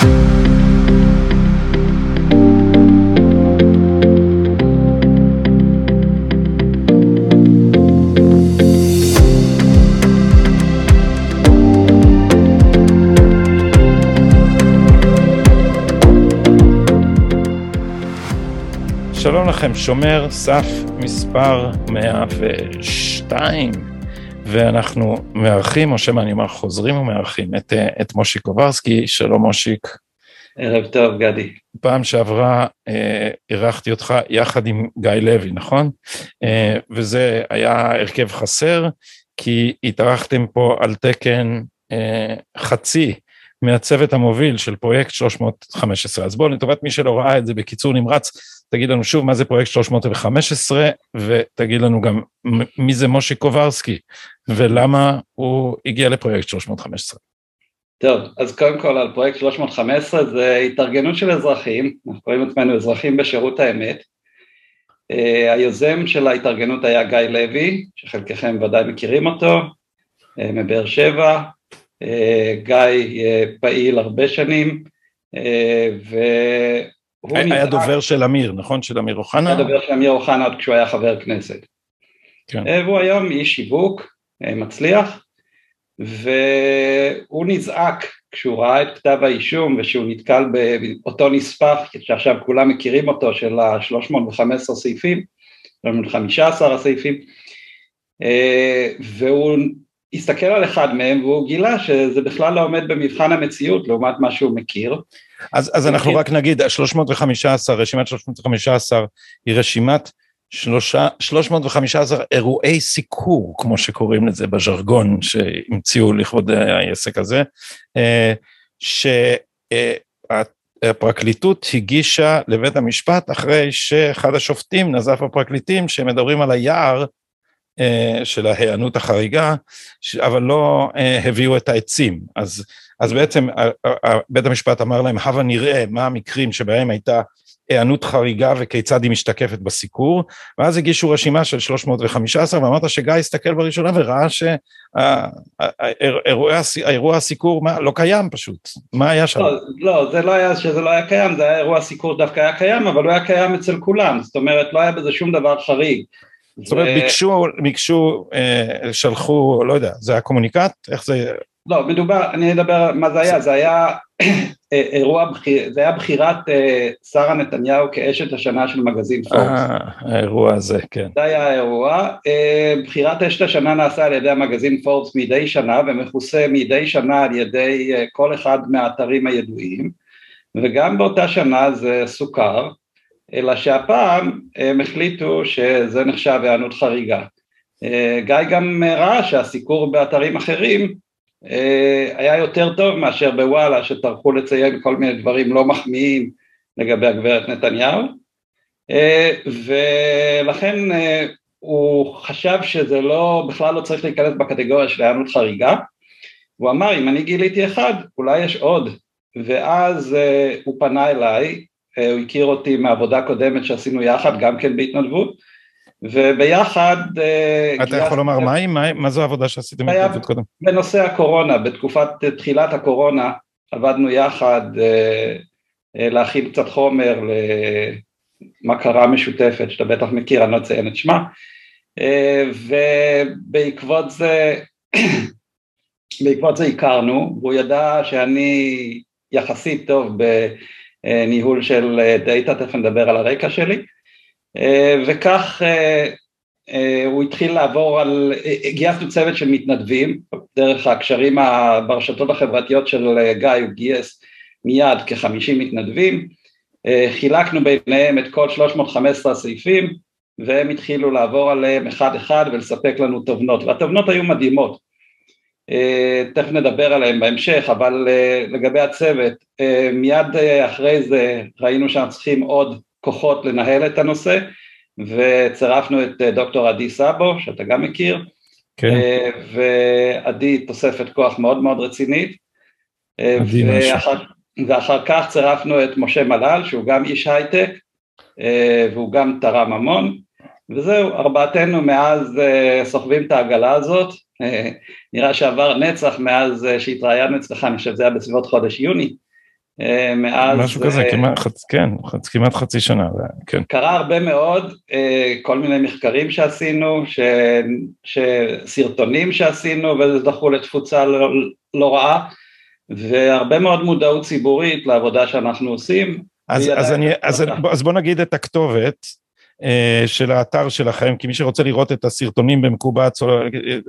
שלום לכם, שומר סף מספר 102, ואנחנו מארחים, או שמא אני אומר חוזרים ומארחים, את, את מושיק קוברסקי, שלום מושיק. ערב טוב גדי. פעם שעברה אה, אירחתי אותך יחד עם גיא לוי, נכון? אה, וזה היה הרכב חסר, כי התארחתם פה על תקן אה, חצי מהצוות המוביל של פרויקט 315. אז בואו לטובת מי שלא ראה את זה בקיצור נמרץ, תגיד לנו שוב מה זה פרויקט 315 ותגיד לנו גם מי זה משה קוברסקי ולמה הוא הגיע לפרויקט 315. טוב, אז קודם כל על פרויקט 315 זה התארגנות של אזרחים, אנחנו קוראים עצמנו אזרחים בשירות האמת. Uh, היוזם של ההתארגנות היה גיא לוי, שחלקכם ודאי מכירים אותו, uh, מבאר שבע, uh, גיא פעיל הרבה שנים, היה. דובר של אמיר, נכון? של אמיר אוחנה? היה דובר של אמיר אוחנה עוד כשהוא היה חבר כנסת. כן. והוא היום איש שיווק מצליח, והוא נזעק כשהוא ראה את כתב האישום ושהוא נתקל באותו נספח שעכשיו כולם מכירים אותו של ה-315 סעיפים, 315 הסעיפים, והוא הסתכל על אחד מהם והוא גילה שזה בכלל לא עומד במבחן המציאות לעומת מה שהוא מכיר. אז, אז אנחנו רק נגיד, 315, רשימת 315 היא רשימת שלושה, 315 אירועי סיקור, כמו שקוראים לזה בז'רגון שהמציאו לכבוד העסק הזה, אה, שהפרקליטות הגישה לבית המשפט אחרי שאחד השופטים נזף בפרקליטים שמדברים על היער אה, של ההיענות החריגה, אבל לא אה, הביאו את העצים. אז, אז בעצם בית המשפט אמר להם, הבה נראה מה המקרים שבהם הייתה היענות חריגה וכיצד היא משתקפת בסיקור, ואז הגישו רשימה של 315 ואמרת שגיא הסתכל בראשונה וראה שהאירוע הסיקור מה, לא קיים פשוט, מה היה שם? לא, לא, זה לא היה שזה לא היה קיים, זה היה אירוע הסיקור דווקא היה קיים, אבל הוא היה קיים אצל כולם, זאת אומרת לא היה בזה שום דבר חריג. זאת אומרת, ביקשו, ביקשו, אה, שלחו, לא יודע, זה היה קומוניקט? איך זה... לא, מדובר, אני אדבר מה זה היה, זה היה אה, אירוע, זה היה בחירת אה, שרה נתניהו כאשת השנה של מגזין פורס. אה, האירוע הזה, כן. זה היה האירוע. בחירת אשת השנה נעשה על ידי המגזין פורס מדי שנה ומכוסה מדי שנה על ידי כל אחד מהאתרים הידועים, וגם באותה שנה זה סוכר. אלא שהפעם הם החליטו שזה נחשב היענות חריגה. אה, גיא גם ראה שהסיקור באתרים אחרים אה, היה יותר טוב מאשר בוואלה שטרחו לציין כל מיני דברים לא מחמיאים לגבי הגברת נתניהו. אה, ולכן הוא חשב שזה לא, בכלל לא צריך להיכנס בקטגוריה של היענות חריגה. הוא אמר אם אני גיליתי אחד אולי יש עוד. ואז הוא פנה אליי הוא הכיר אותי מעבודה קודמת שעשינו יחד, גם כן בהתנדבות, וביחד... אה, אתה יכול לומר מהי? מה, מה זו העבודה שעשיתם בהתנדבות קודם? בנושא הקורונה, בתקופת תחילת הקורונה עבדנו יחד אה, להכין קצת חומר למכרה משותפת, שאתה בטח מכיר, אני לא אציין את שמה, ובעקבות זה, בעקבות זה הכרנו, והוא ידע שאני יחסית טוב ב... אה, ניהול של אה, דאטה, תכף נדבר על הרקע שלי, אה, וכך הוא התחיל לעבור על, גייסנו צוות של מתנדבים, דרך הקשרים ברשתות החברתיות של גיא, הוא גייס מיד כחמישים מתנדבים, חילקנו ביניהם את כל 315 הסעיפים, והם התחילו לעבור עליהם אחד אחד ולספק לנו תובנות, והתובנות היו מדהימות, אה, תכף נדבר עליהם בהמשך, אבל אה, לגבי הצוות, אה, מיד אחרי זה ראינו שאנחנו צריכים עוד כוחות לנהל את הנושא, וצירפנו את דוקטור עדי סאבו, שאתה גם מכיר, כן. ועדי תוספת כוח מאוד מאוד רצינית, ואחר, ואחר כך צירפנו את משה מלל, שהוא גם איש הייטק, והוא גם תרם המון, וזהו, ארבעתנו מאז סוחבים את העגלה הזאת, נראה שעבר נצח מאז שהתראיינו אצלך, אני חושב שזה היה בסביבות חודש יוני, אה, מאז... משהו כזה, כמעט, כן, כמעט חצי שנה, כן. קרה הרבה מאוד, כל מיני מחקרים שעשינו, ש... שסרטונים שעשינו וזכו לתפוצה לא, לא רעה, והרבה מאוד מודעות ציבורית לעבודה שאנחנו עושים. אז, אז, אני, אז, אז בוא נגיד את הכתובת אה, של האתר שלכם, כי מי שרוצה לראות את הסרטונים במקובץ או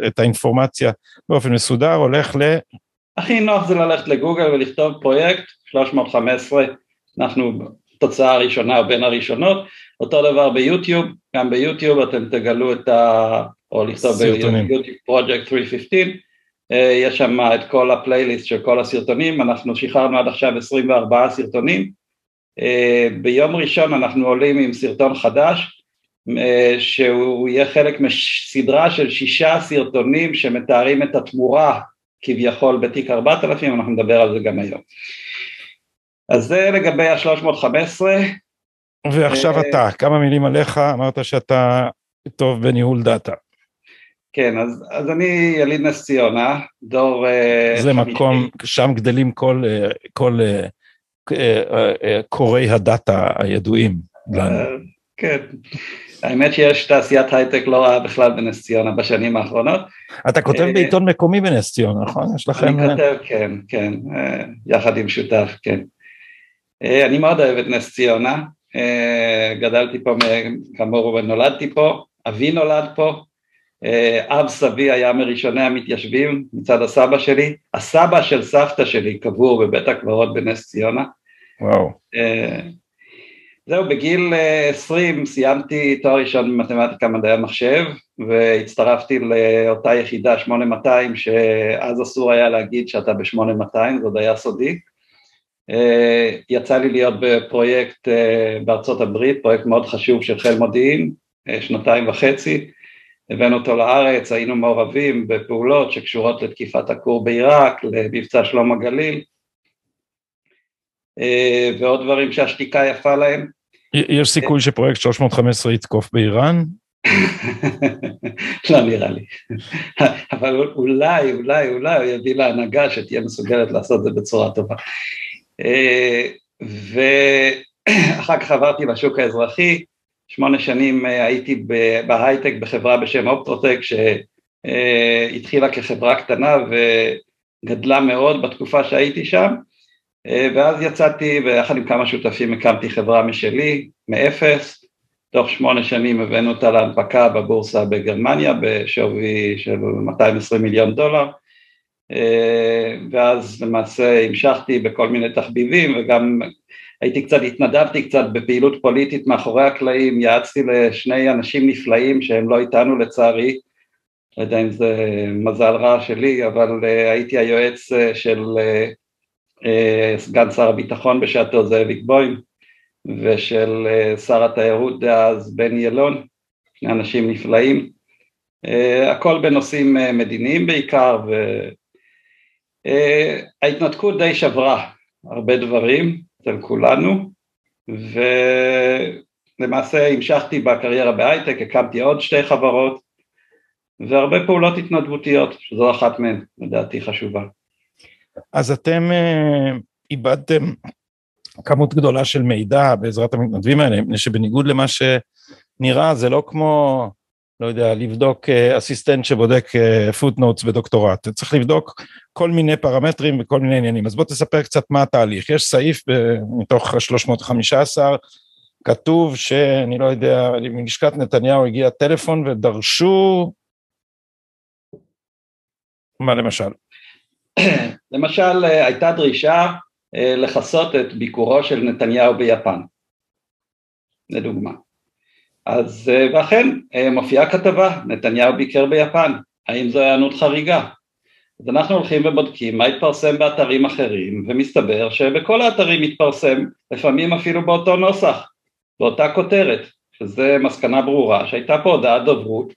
את האינפורמציה באופן מסודר, הולך ל... הכי נוח זה ללכת לגוגל ולכתוב פרויקט 315, אנחנו תוצאה הראשונה או בין הראשונות, אותו דבר ביוטיוב, גם ביוטיוב אתם תגלו את ה... או לכתוב ביוטיוב פרויקט 315, יש שם את כל הפלייליסט של כל הסרטונים, אנחנו שחררנו עד עכשיו 24 סרטונים, אה, ביום ראשון אנחנו עולים עם סרטון חדש, אה, שהוא יהיה חלק מסדרה של שישה סרטונים שמתארים את התמורה כביכול בתיק 4000, אנחנו נדבר על זה גם היום. אז זה לגבי ה-315. ועכשיו אה, אתה, כמה מילים עליך, אמרת שאתה טוב בניהול דאטה. כן, אז, אז אני יליד נס ציונה, דור... זה חמישי. מקום, שם גדלים כל, כל קוראי הדאטה הידועים לנו. כן, האמת שיש תעשיית הייטק לא רעה בכלל בנס ציונה בשנים האחרונות. אתה כותב אה, בעיתון מקומי בנס ציונה, נכון? יש לכם... אני כותב, כן, כן, אה, יחד עם שותף, כן. אה, אני מאוד אוהב את נס ציונה, גדלתי פה כאמור ונולדתי פה, אבי נולד פה, אב סבי היה מראשוני המתיישבים מצד הסבא שלי, הסבא של סבתא שלי קבור בבית הקברות בנס ציונה. וואו. זהו, בגיל 20 אה, סיימתי תואר ראשון במתמטיקה מדעי המחשב והצטרפתי לאותה יחידה 8200 שאז אסור היה להגיד שאתה ב-8200, זה עוד היה סודי. אה, יצא לי להיות בפרויקט אה, בארצות הברית, פרויקט מאוד חשוב של חיל מודיעין, שנתיים וחצי, הבאנו אותו לארץ, היינו מעורבים בפעולות שקשורות לתקיפת הכור בעיראק, למבצע שלום הגליל, ועוד דברים שהשתיקה יפה להם. יש סיכוי שפרויקט 315 יתקוף באיראן? לא נראה לי, אבל אולי, אולי, אולי הוא יביא להנהגה שתהיה מסוגלת לעשות את זה בצורה טובה. אה, ואחר כך עברתי לשוק האזרחי, שמונה שנים אה, הייתי בהייטק בחברה בשם אופטרוטק שהתחילה כחברה קטנה וגדלה מאוד בתקופה שהייתי שם, אה, ואז יצאתי ויחד עם כמה שותפים הקמתי חברה משלי, מאפס, תוך שמונה שנים הבאנו אותה להנפקה בבורסה בגרמניה בשווי של 220 מיליון דולר, אה, ואז למעשה המשכתי בכל מיני תחביבים וגם הייתי קצת, התנדבתי קצת בפעילות פוליטית מאחורי הקלעים, יעצתי לשני אנשים נפלאים שהם לא איתנו לצערי, לא יודע אם זה מזל רע שלי, אבל אה, הייתי היועץ של אה, סגן שר הביטחון בשעתו זאביק בוים ושל אה, שר התיירות דאז בני ילון, שני אנשים נפלאים, אה, הכל בנושאים מדיניים בעיקר וההתנתקות די שברה הרבה דברים אצל כולנו ולמעשה המשכתי בקריירה בהייטק, הקמתי עוד שתי חברות והרבה פעולות התנדבותיות, שזו אחת מהן לדעתי חשובה. אז אתם אה, עיבדתם כמות גדולה של מידע בעזרת המתנדבים האלה, מפני שבניגוד למה שנראה, זה לא כמו, לא יודע, לבדוק אה, אסיסטנט שבודק footnotes אה, בדוקטורט, צריך לבדוק כל מיני פרמטרים וכל מיני עניינים. אז בוא תספר קצת מה התהליך. יש סעיף מתוך 315, כתוב שאני לא יודע, מלשכת נתניהו הגיע טלפון ודרשו, מה למשל? למשל הייתה דרישה אה, לכסות את ביקורו של נתניהו ביפן, לדוגמה. אז אה, ואכן אה, מופיעה כתבה, נתניהו ביקר ביפן, האם זו היענות חריגה? אז אנחנו הולכים ובודקים מה התפרסם באתרים אחרים, ומסתבר שבכל האתרים מתפרסם, לפעמים אפילו באותו נוסח, באותה כותרת, שזה מסקנה ברורה, שהייתה פה הודעת דוברות,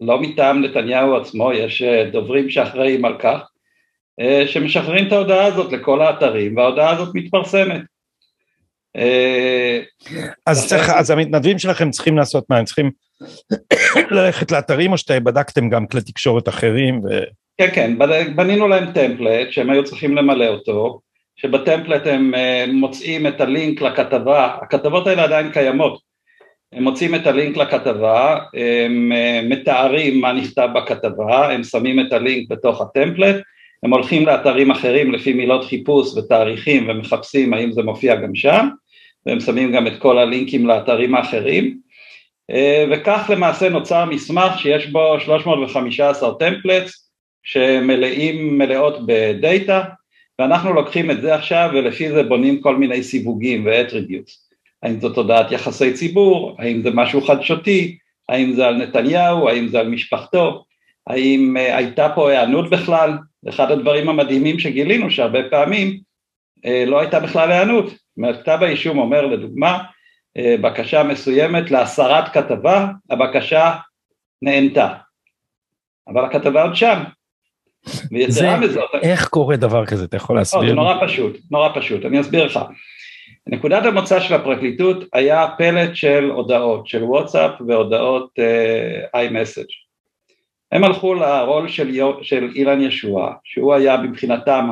לא מטעם נתניהו עצמו, יש דוברים שאחראים על כך, אה, שמשחררים את ההודעה הזאת לכל האתרים וההודעה הזאת מתפרסמת. אה, אז, צריך, אז המתנדבים שלכם צריכים לעשות מה, הם צריכים ללכת לאתרים או שאתם בדקתם גם כלי תקשורת אחרים? ו... כן, כן, בנינו להם טמפלט שהם היו צריכים למלא אותו, שבטמפלט הם אה, מוצאים את הלינק לכתבה, הכתבות האלה עדיין קיימות, הם מוצאים את הלינק לכתבה, הם אה, מתארים מה נכתב בכתבה, הם שמים את הלינק בתוך הטמפלט, הם הולכים לאתרים אחרים לפי מילות חיפוש ותאריכים ומחפשים האם זה מופיע גם שם, והם שמים גם את כל הלינקים לאתרים האחרים, אה, וכך למעשה נוצר מסמך שיש בו 315 טמפלטס שמלאים מלאות בדאטה, ואנחנו לוקחים את זה עכשיו ולפי זה בונים כל מיני סיווגים ואטריביוטס. האם זאת הודעת יחסי ציבור, האם זה משהו חדשותי, האם זה על נתניהו, האם זה על משפחתו, האם uh, הייתה פה היענות בכלל, אחד הדברים המדהימים שגילינו שהרבה פעמים uh, לא הייתה בכלל היענות, אומרת כתב האישום אומר לדוגמה uh, בקשה מסוימת להסרת כתבה, הבקשה נענתה, אבל הכתבה עוד שם, ויתרה מזאת, איך קורה דבר כזה, אתה יכול להסביר? זה נורא פשוט, נורא פשוט, אני אסביר לך. נקודת המוצא של הפרקליטות היה פלט של הודעות, של וואטסאפ והודעות uh, iMessage. הם הלכו לרול של, של אילן ישוע, שהוא היה מבחינתם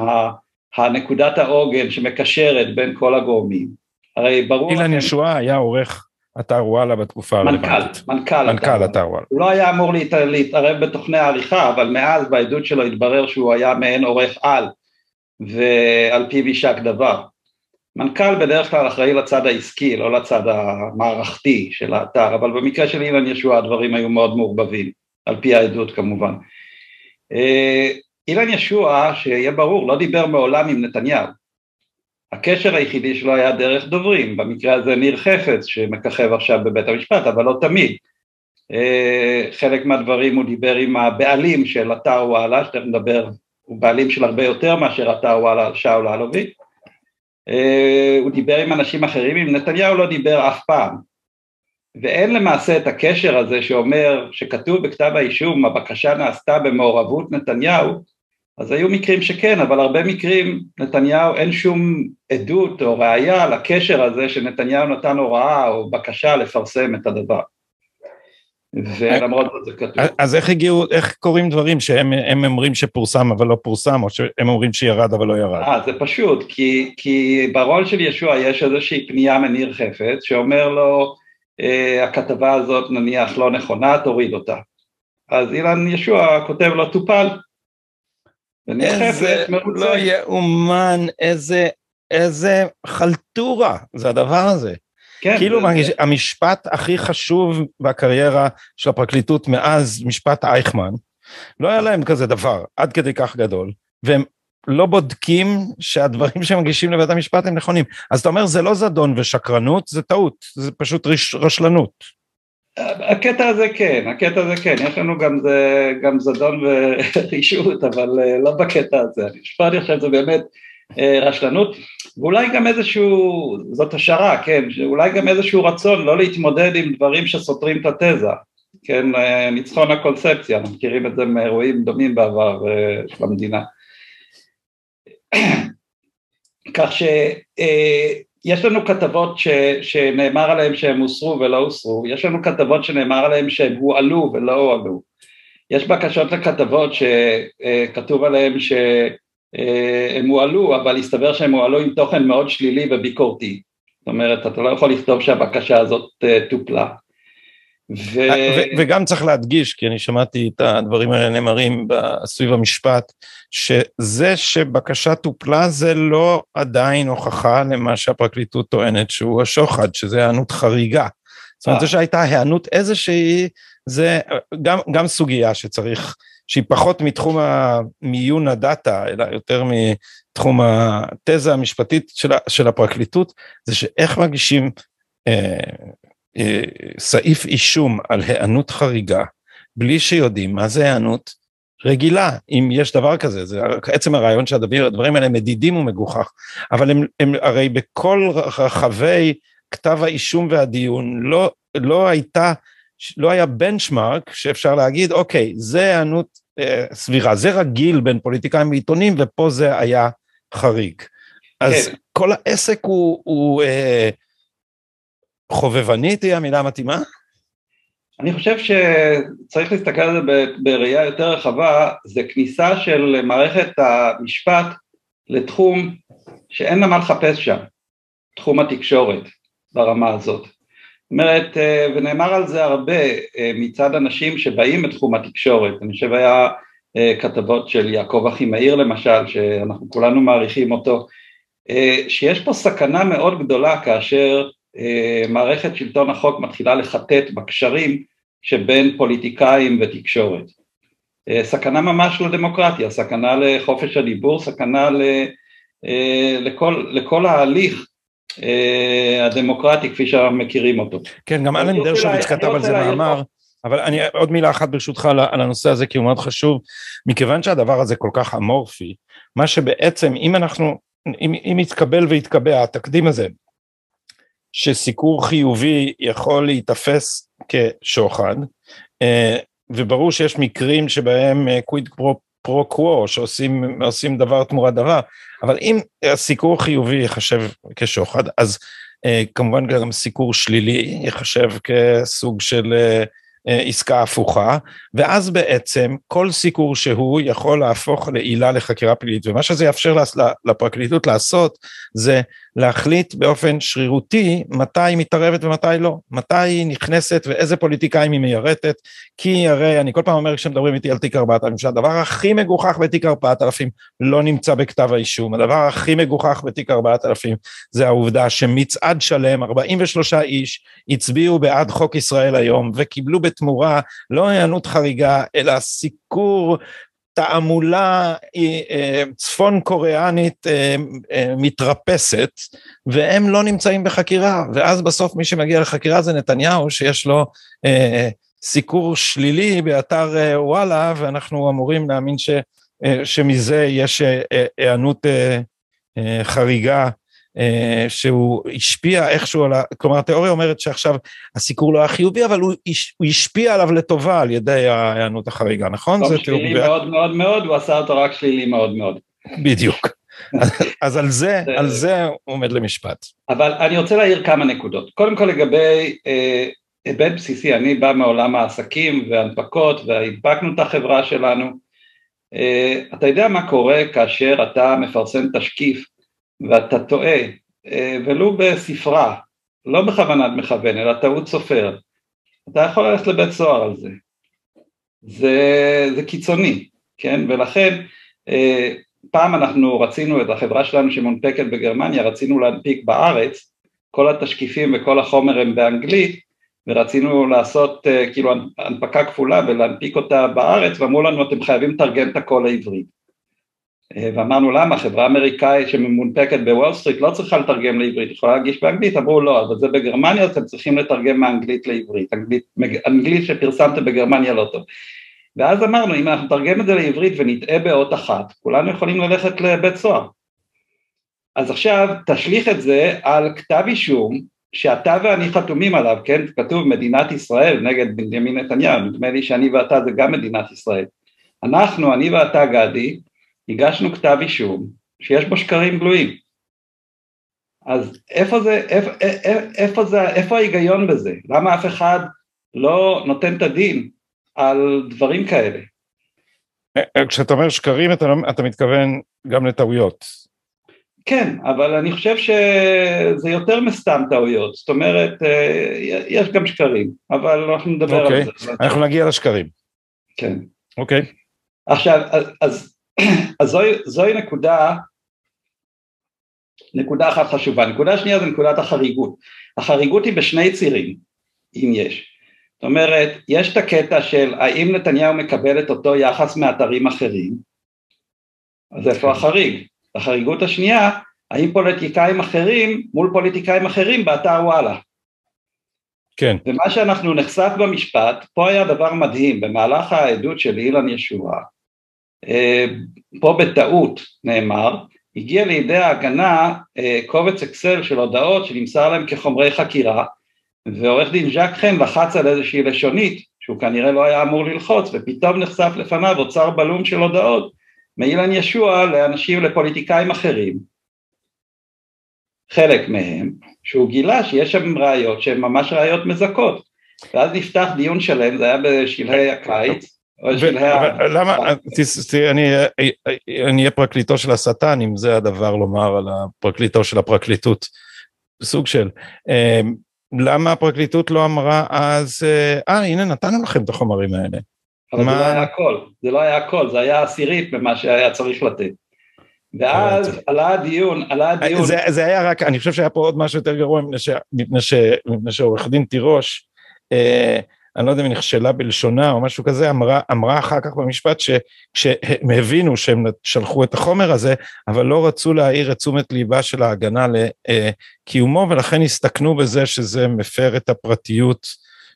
הנקודת העוגן שמקשרת בין כל הגורמים. הרי ברור... אילן לכם... ישוע היה עורך אתר וואלה בתקופה הרלוונטית. מנכ"ל, מנכ"ל אתר וואלה. הוא לא היה אמור להת... להתערב בתוכני העריכה, אבל מאז בעדות שלו התברר שהוא היה מעין עורך על, ועל פיו יישק דבר. מנכ"ל בדרך כלל אחראי לצד העסקי, לא לצד המערכתי של האתר, אבל במקרה של אילן ישוע הדברים היו מאוד מעורבבים, על פי העדות כמובן. אילן ישוע, שיהיה ברור, לא דיבר מעולם עם נתניהו. הקשר היחידי שלו היה דרך דוברים, במקרה הזה ניר חפץ שמככב עכשיו בבית המשפט, אבל לא תמיד. אה, חלק מהדברים הוא דיבר עם הבעלים של אתר וואלה, שתכף נדבר, הוא בעלים של הרבה יותר מאשר אתר וואלה, שאול אלוביץ'. אה, הוא דיבר עם אנשים אחרים, עם נתניהו לא דיבר אף פעם. ואין למעשה את הקשר הזה שאומר, שכתוב בכתב האישום, הבקשה נעשתה במעורבות נתניהו, אז היו מקרים שכן, אבל הרבה מקרים נתניהו אין שום עדות או ראייה לקשר הזה שנתניהו נתן הוראה או בקשה לפרסם את הדבר. ולמרות זאת זה כתוב. אז איך הגיעו, איך קורים דברים שהם אומרים שפורסם אבל לא פורסם, או שהם אומרים שירד אבל לא ירד? אה, זה פשוט, כי, כי ברול של ישוע יש איזושהי פנייה מניר חפץ שאומר לו, אה, הכתבה הזאת נניח לא נכונה, תוריד אותה. אז אילן ישוע כותב לו, טופל. איזה, לא יאומן, איזה, איזה חלטורה זה הדבר הזה. כן, כאילו זה... המשפט הכי חשוב בקריירה של הפרקליטות מאז משפט אייכמן, לא היה להם כזה דבר, עד כדי כך גדול, והם לא בודקים שהדברים שהם מגישים לבית המשפט הם נכונים. אז אתה אומר זה לא זדון ושקרנות, זה טעות, זה פשוט רש, רשלנות. הקטע הזה כן, הקטע הזה כן, יש לנו גם, זה, גם זדון ורישות, אבל אה, לא בקטע הזה. אני חושב שזה באמת אה, רשלנות, ואולי גם איזשהו, זאת השערה, כן, שאולי גם איזשהו רצון לא להתמודד עם דברים שסותרים את התזה, כן, אה, ניצחון הקונספציה, אנחנו מכירים את זה מאירועים דומים בעבר של המדינה. כך שיש לנו כתבות ש, שנאמר עליהן שהן הוסרו ולא הוסרו, יש לנו כתבות שנאמר עליהן שהן הועלו ולא הועלו, יש בקשות לכתבות שכתוב עליהן ש... אה, הועלו, אבל הסתבר שהם הועלו עם תוכן מאוד שלילי וביקורתי. זאת אומרת, אתה לא יכול לכתוב שהבקשה הזאת אה, טופלה. ו... וגם צריך להדגיש, כי אני שמעתי את הדברים האלה נאמרים סביב המשפט, שזה שבקשה טופלה זה לא עדיין הוכחה למה שהפרקליטות טוענת שהוא השוחד, שזה היענות חריגה. זאת אומרת, זה שהייתה היענות איזושהי, זה גם, גם סוגיה שצריך שהיא פחות מתחום המיון הדאטה, אלא יותר מתחום התזה המשפטית של, של הפרקליטות, זה שאיך מגישים אה, אה, סעיף אישום על היענות חריגה, בלי שיודעים מה זה היענות רגילה, אם יש דבר כזה, זה עצם הרעיון שהדברים האלה מדידים ומגוחך, אבל הם, הם הרי בכל רחבי כתב האישום והדיון לא, לא הייתה לא היה בנצ'מארק שאפשר להגיד, אוקיי, זה היענות אה, סבירה, זה רגיל בין פוליטיקאים ועיתונים, ופה זה היה חריג. אז כן. כל העסק הוא, הוא אה, חובבני, תהיה המילה המתאימה? אני חושב שצריך להסתכל על זה בראייה יותר רחבה, זה כניסה של מערכת המשפט לתחום שאין לה מה לחפש שם, תחום התקשורת ברמה הזאת. זאת אומרת, אה, ונאמר על זה הרבה אה, מצד אנשים שבאים מתחום התקשורת, אני חושב היה אה, כתבות של יעקב אחימאיר למשל, שאנחנו כולנו מעריכים אותו, שיש פה סכנה מאוד גדולה כאשר מערכת שלטון החוק מתחילה לחטט בקשרים שבין פוליטיקאים ותקשורת. סכנה ממש לדמוקרטיה, סכנה לחופש הדיבור, סכנה לכל, לכל ההליך אה, הדמוקרטי כפי שאנחנו מכירים אותו. כן, גם אלן דרשוביץ כתב על זה מאמר. אבל אני עוד מילה אחת ברשותך על הנושא הזה כי הוא מאוד חשוב מכיוון שהדבר הזה כל כך אמורפי מה שבעצם אם אנחנו אם, אם יתקבל ויתקבע התקדים הזה שסיקור חיובי יכול להיתפס כשוחד אה, וברור שיש מקרים שבהם קוויד פרו פרו קוו שעושים דבר תמורת דבר אבל אם הסיקור חיובי ייחשב כשוחד אז אה, כמובן גם סיקור שלילי ייחשב כסוג של אה, עסקה הפוכה, ואז בעצם כל סיקור שהוא יכול להפוך לעילה לחקירה פלילית, ומה שזה יאפשר לפרקליטות לעשות זה להחליט באופן שרירותי מתי היא מתערבת ומתי לא, מתי היא נכנסת ואיזה פוליטיקאים היא מיירטת, כי הרי אני כל פעם אומר כשמדברים איתי על תיק 4000 שהדבר הכי מגוחך בתיק 4000 לא נמצא בכתב האישום, הדבר הכי מגוחך בתיק 4000 זה העובדה שמצעד שלם 43 איש הצביעו בעד חוק ישראל היום וקיבלו בתמורה לא היענות חריגה אלא סיקור תעמולה אה, צפון קוריאנית אה, אה, מתרפסת והם לא נמצאים בחקירה. ואז בסוף מי שמגיע לחקירה זה נתניהו שיש לו סיקור שלילי באתר וואלה ואנחנו אמורים להאמין ש, שמזה יש היענות חריגה אה, שהוא השפיע איכשהו על ה... כלומר התיאוריה אומרת שעכשיו הסיקור לא היה חיובי אבל הוא, הוא השפיע עליו לטובה על ידי ההיענות החריגה נכון? זה שלילי תיאור... מאוד מאוד מאוד הוא עשה אותו רק שלילי מאוד מאוד. בדיוק. אז על זה, על זה הוא עומד למשפט. אבל אני רוצה להעיר כמה נקודות. קודם כל לגבי אה, היבט בסיסי, אני בא מעולם העסקים והנפקות והנפקנו את החברה שלנו. אה, אתה יודע מה קורה כאשר אתה מפרסם תשקיף ואתה טועה, אה, ולו בספרה, לא בכוונת מכוון, אלא טעות סופר, אתה יכול ללכת לבית סוהר על זה. זה, זה קיצוני, כן? ולכן אה, פעם אנחנו רצינו את החברה שלנו שמונפקת בגרמניה, רצינו להנפיק בארץ, כל התשקיפים וכל החומר הם באנגלית, ורצינו לעשות uh, כאילו הנפקה כפולה ולהנפיק אותה בארץ, ואמרו לנו אתם חייבים לתרגם את הכל לעברית. אה, ואמרנו למה חברה אמריקאית שמונפקת בוול סטריט לא צריכה לתרגם לעברית, יכולה להגיש באנגלית, אמרו לא, אבל זה בגרמניה אתם צריכים לתרגם מאנגלית לעברית, אנגלית, אנגלית שפרסמתם בגרמניה לא טוב. ואז אמרנו אם אנחנו נתרגם את זה לעברית ונטעה באות אחת, כולנו יכולים ללכת לבית סוהר. אז עכשיו תשליך את זה על כתב אישום שאתה ואני חתומים עליו, כן, כתוב מדינת ישראל נגד בנימין נתניהו, נדמה לי שאני ואתה זה גם מדינת ישראל. אנחנו, אני ואתה גדי, הגשנו כתב אישום שיש בו שקרים גלויים. אז איפה זה, איפה, איפה זה, איפה ההיגיון בזה? למה אף אחד לא נותן את הדין על דברים כאלה? אה, אה, כשאתה אומר שקרים אתה, לא, אתה מתכוון גם לטעויות. כן, אבל אני חושב שזה יותר מסתם טעויות, זאת אומרת, אה, יש גם שקרים, אבל אנחנו נדבר okay. על אוקיי, זה. אנחנו נגיע לשקרים. כן. אוקיי. Okay. עכשיו, אז אז זוהי, זוהי נקודה, נקודה אחת חשובה. נקודה שנייה זה נקודת החריגות. החריגות היא בשני צירים, אם יש. זאת אומרת, יש את הקטע של האם נתניהו מקבל את אותו יחס מאתרים אחרים, אז איפה החריג? החריגות השנייה, האם פוליטיקאים אחרים מול פוליטיקאים אחרים באתר וואלה. כן. ומה שאנחנו נחשף במשפט, פה היה דבר מדהים, במהלך העדות של אילן ישועה, פה בטעות נאמר, הגיע לידי ההגנה אה, קובץ אקסל של הודעות שנמסר להם כחומרי חקירה ועורך דין ז'ק חן לחץ על איזושהי לשונית שהוא כנראה לא היה אמור ללחוץ ופתאום נחשף לפניו אוצר בלום של הודעות מאילן ישוע לאנשים, לפוליטיקאים אחרים. חלק מהם, שהוא גילה שיש שם ראיות שהן ממש ראיות מזכות. ואז נפתח דיון שלם, זה היה בשלהי הקיץ למה, אני אהיה פרקליטו של השטן אם זה הדבר לומר על הפרקליטו של הפרקליטות, סוג של. אמ, למה הפרקליטות לא אמרה אז, אה, אה הנה נתנו לכם את החומרים האלה. אבל מה... זה לא היה הכל, זה לא היה הכל, זה היה עשירית במה שהיה צריך לתת. ואז עלה הדיון, עלה הדיון. זה, זה היה רק, אני חושב שהיה פה עוד משהו יותר גרוע מפני שעורך דין תירוש, אה, אני לא יודע אם היא נכשלה בלשונה או משהו כזה, אמרה, אמרה אחר כך במשפט שהם הבינו שהם שלחו את החומר הזה, אבל לא רצו להעיר את תשומת ליבה של ההגנה לקיומו, ולכן הסתכנו בזה שזה מפר את הפרטיות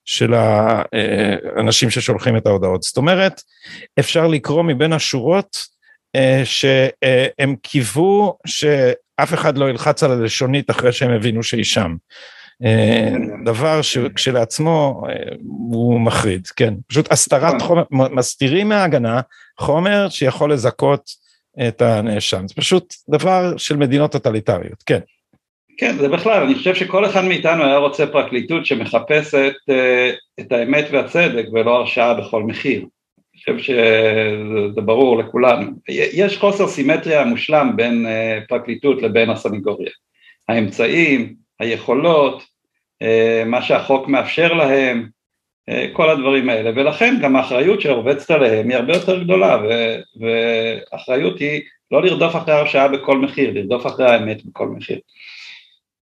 של האנשים ששולחים את ההודעות. זאת אומרת, אפשר לקרוא מבין השורות אה, שהם קיוו שאף אחד לא ילחץ על הלשונית אחרי שהם הבינו שהיא שם. אה, דבר שכשלעצמו אה, הוא מחריד, כן, פשוט הסתרת נכון. חומר, מסתירים מההגנה חומר שיכול לזכות את הנאשם, זה פשוט דבר של מדינות טוטליטריות, כן. כן, זה בכלל, אני חושב שכל אחד מאיתנו היה רוצה פרקליטות שמחפשת אה, את האמת והצדק ולא הרשעה בכל מחיר. אני חושב שזה ברור לכולנו. יש חוסר סימטריה מושלם בין פרקליטות לבין הסניגוריה. האמצעים, היכולות, אה, מה שהחוק מאפשר להם, אה, כל הדברים האלה, ולכן גם האחריות שרובצת עליהם היא הרבה יותר גדולה, והאחריות היא לא לרדוף אחרי הרשעה בכל מחיר, לרדוף אחרי האמת בכל מחיר.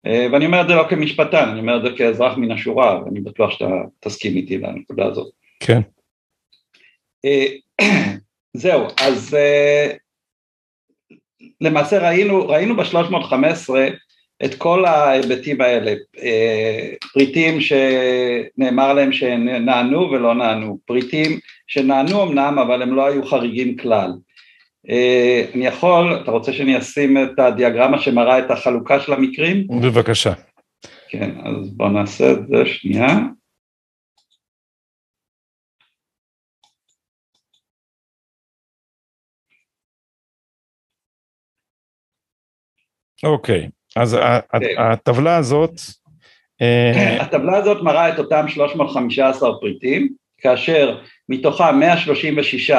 אה, ואני אומר את זה לא כמשפטן, אני אומר את זה כאזרח מן השורה, ואני בטוח שאתה תסכים איתי לנקודה הזאת. כן. זהו, אז למעשה ראינו, ראינו ב-315 את כל ההיבטים האלה, אה, פריטים שנאמר להם שנענו ולא נענו, פריטים שנענו אמנם אבל הם לא היו חריגים כלל. אה, אני יכול, אתה רוצה שאני אשים את הדיאגרמה שמראה את החלוקה של המקרים? בבקשה. כן, אז בואו נעשה את זה שנייה. אוקיי, אז כן. הטבלה הזאת... אה, הטבלה הזאת מראה את אותם 315 פריטים, כאשר מתוכם 136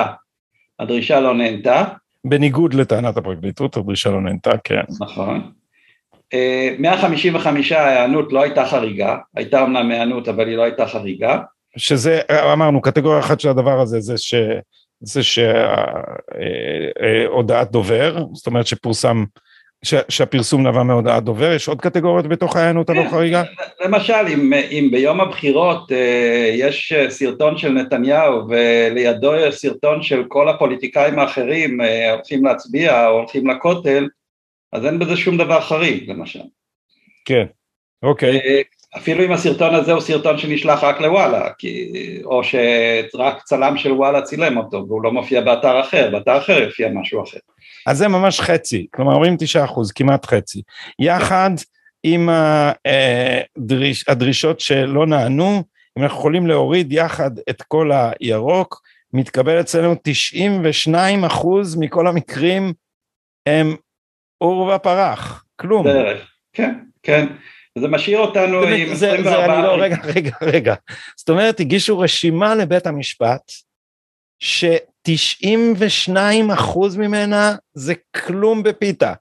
הדרישה לא נהנתה. בניגוד לטענת הפרקליטות, הדרישה לא נהנתה, כן. נכון. 155 אה, ההיענות לא הייתה חריגה, הייתה אמנם היענות אבל היא לא הייתה חריגה. שזה, אמרנו, קטגוריה אחת של הדבר הזה זה ש... זה שהודעת אה, דובר, זאת אומרת שפורסם שהפרסום נבע מהודעת דובר, יש עוד קטגוריות בתוך ההיענות הלא כן, חריגה? למשל, אם, אם ביום הבחירות אה, יש סרטון של נתניהו ולידו יש סרטון של כל הפוליטיקאים האחרים אה, הולכים להצביע או הולכים לכותל, אז אין בזה שום דבר חריג, למשל. כן, אוקיי. אה, אפילו אם הסרטון הזה הוא סרטון שנשלח רק לוואלה, כי, או שרק צלם של וואלה צילם אותו והוא לא מופיע באתר אחר, באתר אחר יופיע משהו אחר. אז זה ממש חצי, כלומר 49 אחוז, כמעט חצי. יחד עם הדריש, הדרישות שלא נענו, אם אנחנו יכולים להוריד יחד את כל הירוק, מתקבל אצלנו 92 אחוז מכל המקרים הם עור ופרח, כלום. דרך, כן, כן. זה משאיר אותנו זה, עם זה, 24... זה, אני לא, רגע, רגע, רגע. זאת אומרת, הגישו רשימה לבית המשפט, ש-92 אחוז ממנה זה כלום בפיתה.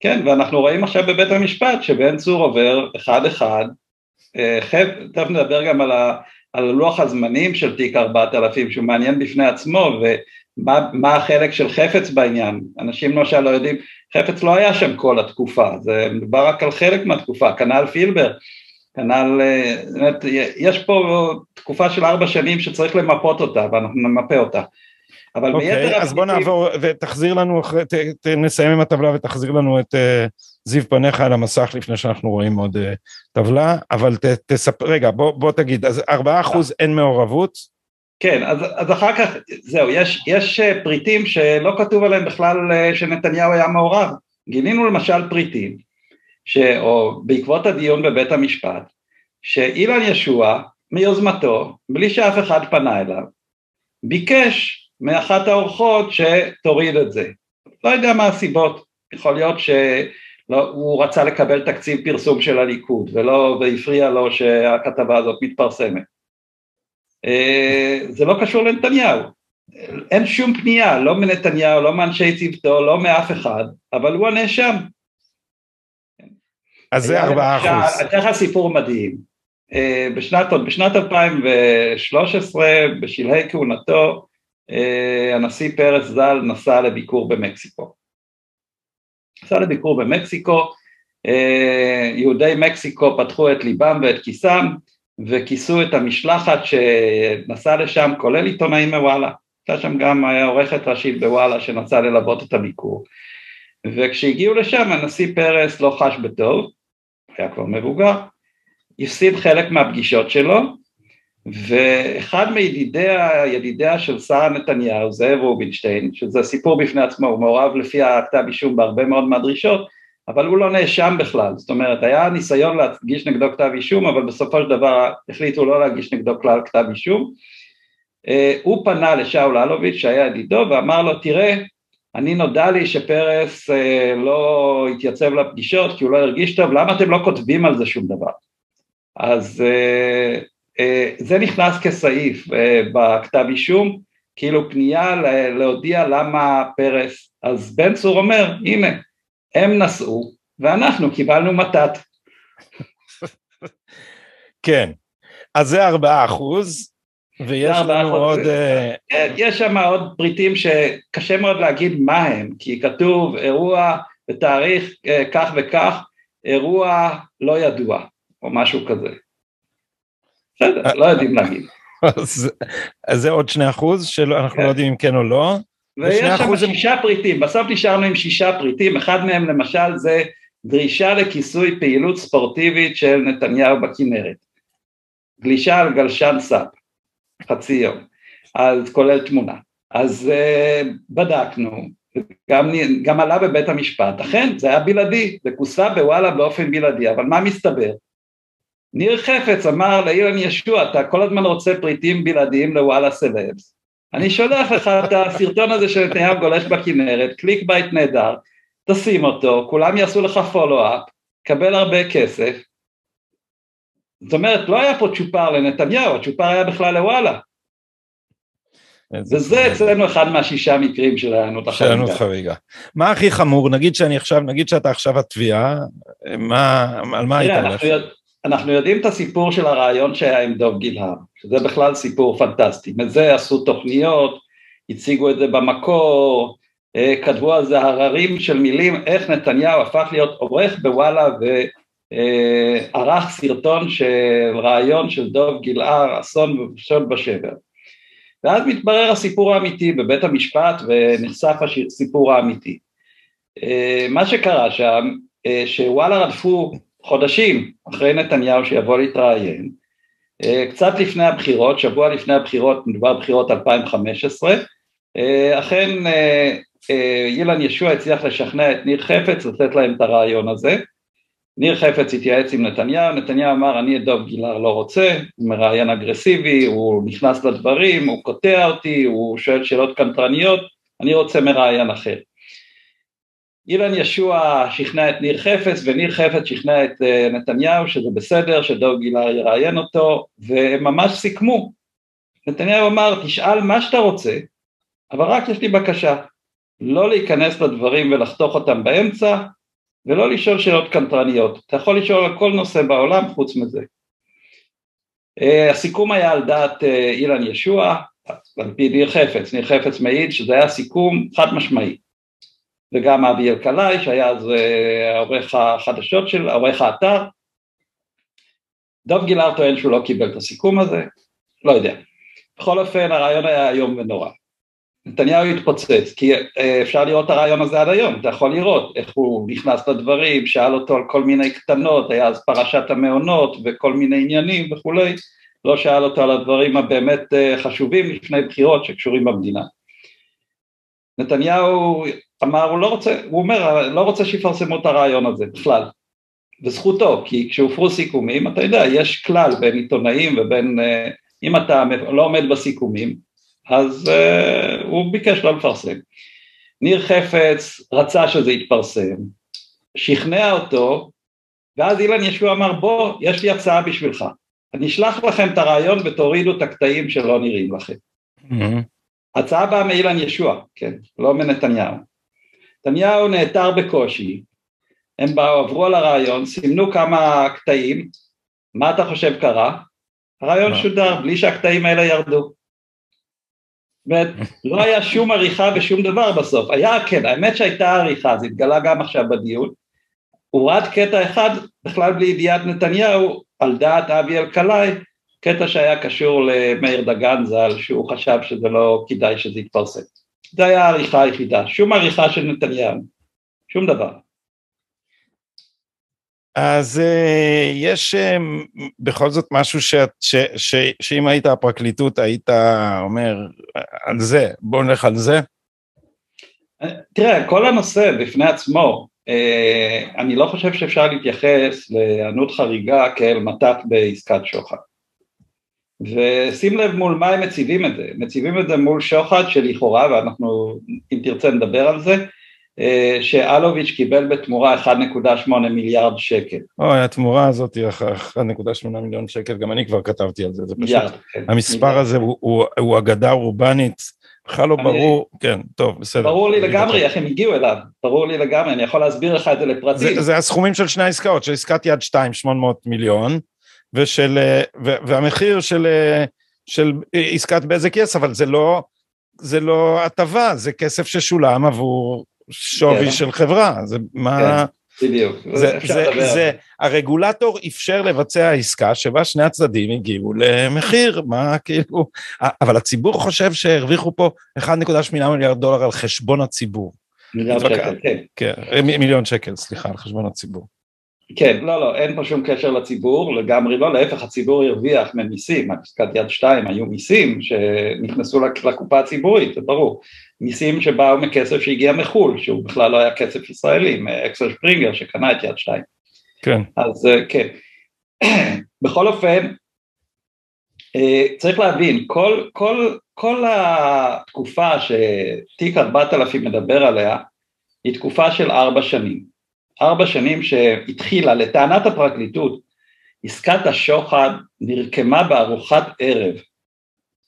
כן, ואנחנו רואים עכשיו בבית המשפט שבן צור עובר אחד-אחד, אה, תכף נדבר גם על, ה, על לוח הזמנים של תיק 4000 שהוא מעניין בפני עצמו ומה החלק של חפץ בעניין, אנשים למשל לא יודעים, חפץ לא היה שם כל התקופה, זה מדובר רק על חלק מהתקופה, כנ"ל פילבר, כנ"ל, באמת, יש פה תקופה של ארבע שנים שצריך למפות אותה ואנחנו נמפה אותה. אבל אוקיי, ביתר... אז בוא נעבור ותחזיר לנו, אחרי, ת, ת, נסיים עם הטבלה ותחזיר לנו את uh, זיו פניך על המסך לפני שאנחנו רואים עוד uh, טבלה, אבל ת, תספר, רגע, בוא, בוא תגיד, אז ארבעה אחוז אין מעורבות? כן, אז, אז אחר כך, זהו, יש, יש פריטים שלא כתוב עליהם בכלל שנתניהו היה מעורב. גילינו למשל פריטים ש... או בעקבות הדיון בבית המשפט, שאילן ישוע מיוזמתו, בלי שאף אחד פנה אליו, ביקש מאחת האורחות שתוריד את זה. לא יודע מה הסיבות, יכול להיות שהוא רצה לקבל תקציב פרסום של הליכוד ולא, והפריע לו שהכתבה הזאת מתפרסמת. זה לא קשור לנתניהו, אין שום פנייה, לא מנתניהו, לא מאנשי צוותו, לא מאף אחד, אבל הוא הנאשם. אז זה ארבעה אחוז. אני אתן לך סיפור מדהים. בשנת, בשנת 2013, בשלהי כהונתו, הנשיא פרס ז"ל נסע לביקור במקסיקו. נסע לביקור במקסיקו, יהודי מקסיקו פתחו את ליבם ואת כיסם וכיסו את המשלחת שנסע לשם, כולל עיתונאים מוואלה. הייתה שם גם עורכת ראשית בוואלה שנסעה ללוות את הביקור. וכשהגיעו לשם הנשיא פרס לא חש בטוב, היה כבר מבוגר, הפסיד חלק מהפגישות שלו, ואחד מידידיה, ידידיה של שרה נתניהו, זאב רובינשטיין, שזה סיפור בפני עצמו, הוא מעורב לפי הכתב אישום בהרבה מאוד מהדרישות, אבל הוא לא נאשם בכלל, זאת אומרת, היה ניסיון להגיש נגדו כתב אישום, אבל בסופו של דבר החליטו לא להגיש נגדו כלל כתב אישום. הוא פנה לשאול אלוביץ' שהיה ידידו ואמר לו, תראה, אני נודע לי שפרס לא התייצב לפגישות כי הוא לא הרגיש טוב, למה אתם לא כותבים על זה שום דבר? אז זה נכנס כסעיף בכתב אישום, כאילו פנייה להודיע למה פרס, אז בן צור אומר, הנה, הם נסעו ואנחנו קיבלנו מתת. כן, אז זה ארבעה אחוז, ויש לנו עוד... כן, יש שם עוד פריטים שקשה מאוד להגיד מה הם, כי כתוב אירוע בתאריך כך וכך, אירוע לא ידוע, או משהו כזה. בסדר, לא יודעים להגיד. אז זה עוד שני אחוז, שאנחנו לא יודעים אם כן או לא. ויש שם שישה פריטים, בסוף נשארנו עם שישה פריטים, אחד מהם למשל זה דרישה לכיסוי פעילות ספורטיבית של נתניהו בכנרת. גלישה על גלשן סאפ, חצי יום, אז כולל תמונה. אז uh, בדקנו, גם, גם עלה בבית המשפט, אכן זה היה בלעדי, זה כוסה בוואלה באופן בלעדי, אבל מה מסתבר? ניר חפץ אמר לאילן ישוע, אתה כל הזמן רוצה פריטים בלעדיים לוואלה סלבס, אני שולח לך את הסרטון הזה של נתניהו גולש בכנרת, clickbait נהדר, תשים אותו, כולם יעשו לך follow-up, קבל הרבה כסף. זאת אומרת, לא היה פה צ'ופר לנתניהו, הצ'ופר היה בכלל לוואלה. וזה אצלנו אחד מהשישה מקרים של הענות החריגה. של הענות חריגה. מה הכי חמור? נגיד שאני עכשיו, נגיד שאתה עכשיו התביעה, מה, על מה היית הולך? אנחנו יודעים את הסיפור של הרעיון שהיה עם דוב גילהר, שזה בכלל סיפור פנטסטי, מזה עשו תוכניות, הציגו את זה במקור, אה, כתבו על זה הררים של מילים, איך נתניהו הפך להיות עורך בוואלה וערך סרטון של רעיון של דוב גילהר, אסון ושוד בשבר. ואז מתברר הסיפור האמיתי בבית המשפט ונחשף הסיפור האמיתי. אה, מה שקרה שם, אה, שוואלה רדפו חודשים אחרי נתניהו שיבוא להתראיין, אה, קצת לפני הבחירות, שבוע לפני הבחירות, מדובר בחירות 2015, אה, אכן אה, אילן ישוע הצליח לשכנע את ניר חפץ לתת להם את הרעיון הזה, ניר חפץ התייעץ עם נתניהו, נתניהו אמר אני את דוב גילהר לא רוצה, הוא מראיין אגרסיבי, הוא נכנס לדברים, הוא קוטע אותי, הוא שואל שאלות קנטרניות, אני רוצה מראיין אחר. אילן ישוע שכנע את ניר חפץ וניר חפץ שכנע את אה, נתניהו שזה בסדר שדוב גילהר יראיין אותו והם ממש סיכמו. נתניהו אמר תשאל מה שאתה רוצה אבל רק יש לי בקשה לא להיכנס לדברים ולחתוך אותם באמצע ולא לשאול שאלות קנטרניות אתה יכול לשאול על כל נושא בעולם חוץ מזה. אה, הסיכום היה על דעת אה, אילן ישוע על פי ניר חפץ, ניר חפץ מעיד שזה היה סיכום חד משמעי וגם אבי אלקלעי שהיה אז אה, עורך החדשות של, עורך האתר. דב גילהר טוען שהוא לא קיבל את הסיכום הזה, לא יודע. בכל אופן הרעיון היה איום ונורא. נתניהו התפוצץ, כי אה, אפשר לראות את הרעיון הזה עד היום, אתה יכול לראות איך הוא נכנס לדברים, שאל אותו על כל מיני קטנות, היה אז פרשת המעונות וכל מיני עניינים וכולי, לא שאל אותו על הדברים הבאמת אה, חשובים לפני בחירות שקשורים במדינה. נתניהו אמר, הוא לא רוצה, הוא אומר, לא רוצה שיפרסמו את הרעיון הזה בכלל, וזכותו, כי כשהופרו סיכומים, אתה יודע, יש כלל בין עיתונאים ובין, אה, אם אתה לא עומד בסיכומים, אז הוא ביקש לא לפרסם. ניר חפץ רצה שזה יתפרסם, שכנע אותו, ואז אילן ישוע אמר, בוא, יש לי הצעה בשבילך. אני אשלח לכם את הרעיון ותורידו את הקטעים שלא נראים לכם. Mm-hmm. הצעה באה מאילן ישוע, כן, לא מנתניהו. נתניהו נעתר בקושי, הם באו, עברו על הרעיון, סימנו כמה קטעים, מה אתה חושב קרה? הרעיון שודר בלי שהקטעים האלה ירדו. זאת לא היה שום עריכה ושום דבר בסוף. היה, כן, האמת שהייתה עריכה, זה התגלה גם עכשיו בדיון. הורד קטע אחד, בכלל בלי ידיעת נתניהו, על דעת אבי אלקלעי, קטע שהיה קשור למאיר דגן ז"ל, שהוא חשב שזה לא כדאי שזה יתפרסם. זה היה העריכה היחידה, שום עריכה של נתניהו, שום דבר. אז uh, יש uh, בכל זאת משהו ש, ש, ש, שאם היית הפרקליטות היית אומר על זה, בוא נלך על זה? תראה, כל הנושא בפני עצמו, אני לא חושב שאפשר להתייחס להיענות חריגה כאל מתת בעסקת שוחד. ושים לב מול מה הם מציבים את זה, מציבים את זה מול שוחד שלכאורה, ואנחנו אם תרצה נדבר על זה, אה, שאלוביץ' קיבל בתמורה 1.8 מיליארד שקל. אוי, התמורה הזאת היא 1.8 מיליון שקל, גם אני כבר כתבתי על זה, זה פשוט, מיליארד, כן, המספר מיליארד. הזה הוא, הוא, הוא אגדה אורבנית, בכלל לא ברור, כן, טוב, בסדר. ברור לי לגמרי איך הם הגיעו אליו, ברור לי לגמרי, אני יכול להסביר לך את זה לפרטים. זה, זה הסכומים של שני העסקאות, של עסקת יד 2, 800 מיליון, ושל, אה, והמחיר של, אה, של עסקת בזק יס, אבל זה לא, זה לא הטבה, זה כסף ששולם עבור שווי כן. של חברה, זה מה... כן, בדיוק. זה, זה, זה, הרגולטור אפשר לבצע עסקה שבה שני הצדדים הגיעו למחיר, מה כאילו... אבל הציבור חושב שהרוויחו פה 1.8 מיליארד דולר על חשבון הציבור. מיליארד שקל, כן. כן. מיליון שקל, סליחה, על חשבון הציבור. כן, לא, לא, אין פה שום קשר לציבור, לגמרי לא, להפך, הציבור הרוויח ממיסים, עסקת יד שתיים היו מיסים שנכנסו לקופה הציבורית, זה ברור, מיסים שבאו מכסף שהגיע מחו"ל, שהוא בכלל לא היה כסף ישראלי, מאקסל שפרינגר שקנה את יד שתיים. כן. אז אה, כן. בכל אופן, אה, צריך להבין, כל, כל, כל התקופה שתיק 4000 מדבר עליה, היא תקופה של ארבע שנים. ארבע שנים שהתחילה, לטענת הפרקליטות, עסקת השוחד נרקמה בארוחת ערב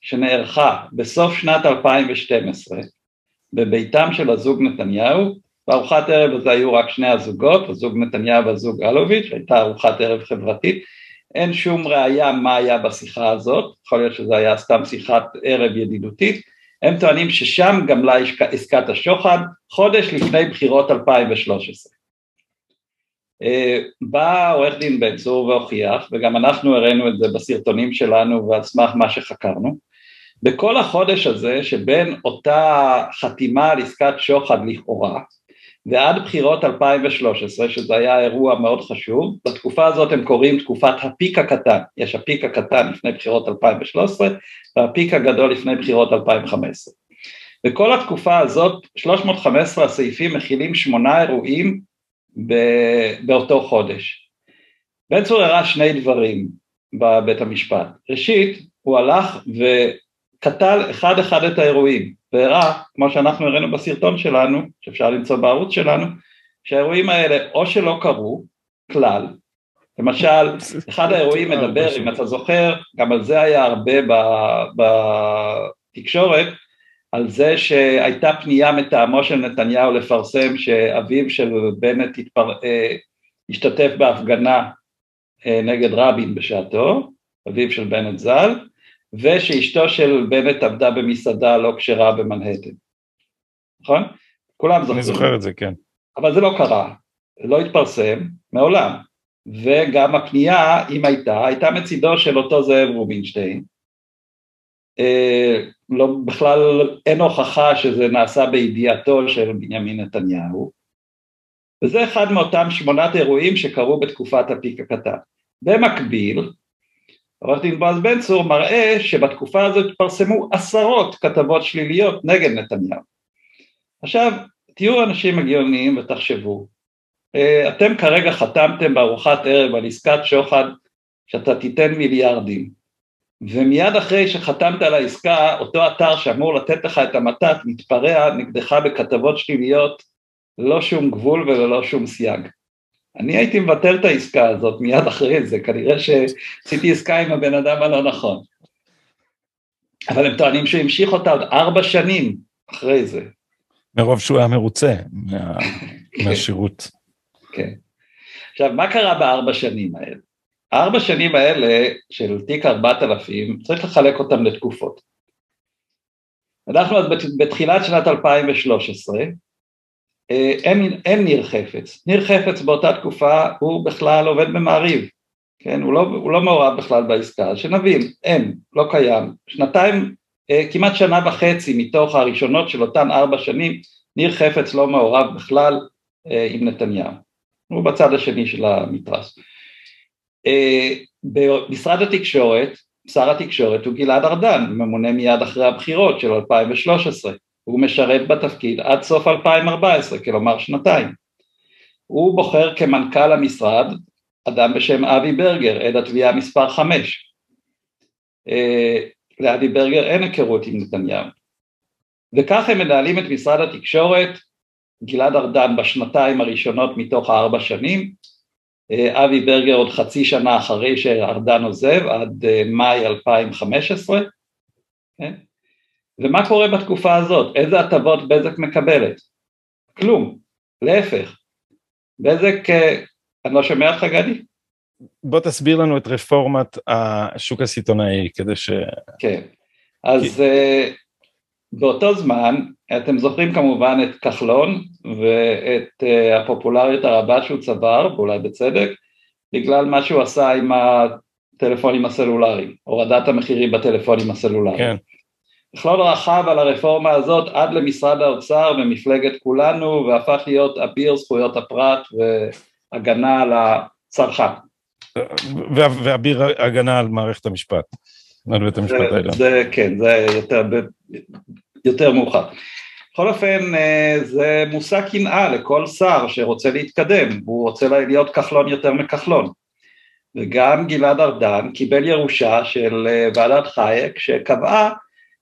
שנערכה בסוף שנת 2012 בביתם של הזוג נתניהו, בארוחת ערב הזה היו רק שני הזוגות, הזוג נתניהו והזוג אלוביץ', הייתה ארוחת ערב חברתית, אין שום ראייה מה היה בשיחה הזאת, יכול להיות שזה היה סתם שיחת ערב ידידותית, הם טוענים ששם גמלה עסקת השוחד חודש לפני בחירות 2013. אה, בא עורך דין בן צור והוכיח, וגם אנחנו הראינו את זה בסרטונים שלנו ועל סמך מה שחקרנו, בכל החודש הזה שבין אותה חתימה על עסקת שוחד לכאורה ועד בחירות 2013 שזה היה אירוע מאוד חשוב, בתקופה הזאת הם קוראים תקופת הפיק הקטן, יש הפיק הקטן לפני בחירות 2013 והפיק הגדול לפני בחירות 2015. בכל התקופה הזאת 315 הסעיפים מכילים שמונה אירועים באותו חודש. בן צור הראה שני דברים בבית המשפט. ראשית, הוא הלך וקטל אחד אחד את האירועים, והראה, כמו שאנחנו הראינו בסרטון שלנו, שאפשר למצוא בערוץ שלנו, שהאירועים האלה או שלא קרו כלל, למשל, אחד האירועים מדבר, אם אתה זוכר, גם על זה היה הרבה בתקשורת, על זה שהייתה פנייה מטעמו של נתניהו לפרסם שאביו של בנט התפר... אה, השתתף בהפגנה אה, נגד רבין בשעתו, אביו של בנט ז"ל, ושאשתו של בנט עבדה במסעדה לא כשרה במנהטן, נכון? כולם זוכרים. אני זוכר את זה, כן. אבל זה לא קרה, לא התפרסם מעולם, וגם הפנייה, אם הייתה, הייתה מצידו של אותו זאב רובינשטיין, לא, בכלל אין הוכחה שזה נעשה בידיעתו של בנימין נתניהו, וזה אחד מאותם שמונת אירועים שקרו בתקופת הפיק הקטן. במקביל, עורך דין בועז בן צור מראה שבתקופה הזאת התפרסמו עשרות כתבות שליליות נגד נתניהו. עכשיו, תהיו אנשים הגיוניים ותחשבו, אה, אתם כרגע חתמתם בארוחת ערב על עסקת שוחד שאתה תיתן מיליארדים, ומיד אחרי שחתמת על העסקה, אותו אתר שאמור לתת לך את המתת מתפרע נגדך בכתבות שליליות ללא שום גבול וללא שום סייג. אני הייתי מבטל את העסקה הזאת מיד אחרי זה, כנראה שעשיתי עסקה עם הבן אדם הלא נכון. אבל הם טוענים שהוא המשיך אותה עוד ארבע שנים אחרי זה. מרוב שהוא היה מרוצה מה... מהשירות. כן. עכשיו, מה קרה בארבע שנים האלה? הארבע שנים האלה של תיק 4000, צריך לחלק אותם לתקופות. אנחנו אז בתחילת שנת 2013, אה, אין, אין ניר חפץ. ניר חפץ באותה תקופה הוא בכלל עובד במעריב, כן? הוא לא, הוא לא מעורב בכלל בעסקה, שנבין, אין, לא קיים. שנתיים, אה, כמעט שנה וחצי מתוך הראשונות של אותן ארבע שנים, ניר חפץ לא מעורב בכלל אה, עם נתניהו. הוא בצד השני של המתרס. במשרד התקשורת, שר התקשורת הוא גלעד ארדן, ממונה מיד אחרי הבחירות של 2013. הוא משרת בתפקיד עד סוף 2014, כלומר שנתיים. הוא בוחר כמנכ"ל המשרד אדם בשם אבי ברגר, עד התביעה מספר 5. אה, לאבי ברגר אין היכרות עם נתניהו. וכך הם מנהלים את משרד התקשורת, גלעד ארדן בשנתיים הראשונות מתוך הארבע שנים, אה, אבי ברגר עוד חצי שנה אחרי שארדן עוזב, עד אה, מאי 2015, כן? ומה קורה בתקופה הזאת? איזה הטבות בזק מקבלת? כלום, להפך. בזק, אה, אני לא שומע אותך גדי? בוא תסביר לנו את רפורמת השוק הסיטונאי כדי ש... כן, אז כי... באותו זמן, אתם זוכרים כמובן את כחלון ואת uh, הפופולריות הרבה שהוא צבר, ואולי בצדק, בגלל מה שהוא עשה עם הטלפונים הסלולריים, הורדת המחירים בטלפונים הסלולריים. כן. מכלול רחב על הרפורמה הזאת עד למשרד האוצר ומפלגת כולנו והפך להיות אביר זכויות הפרט והגנה על הצרכן. ואביר הגנה על מערכת המשפט, על בית המשפט העליון. זה כן, זה יותר, יותר מאוחר. בכל אופן אה, זה מושא קנאה לכל שר שרוצה להתקדם, הוא רוצה להיות כחלון יותר מכחלון. וגם גלעד ארדן קיבל ירושה של אה, ועדת חייק שקבעה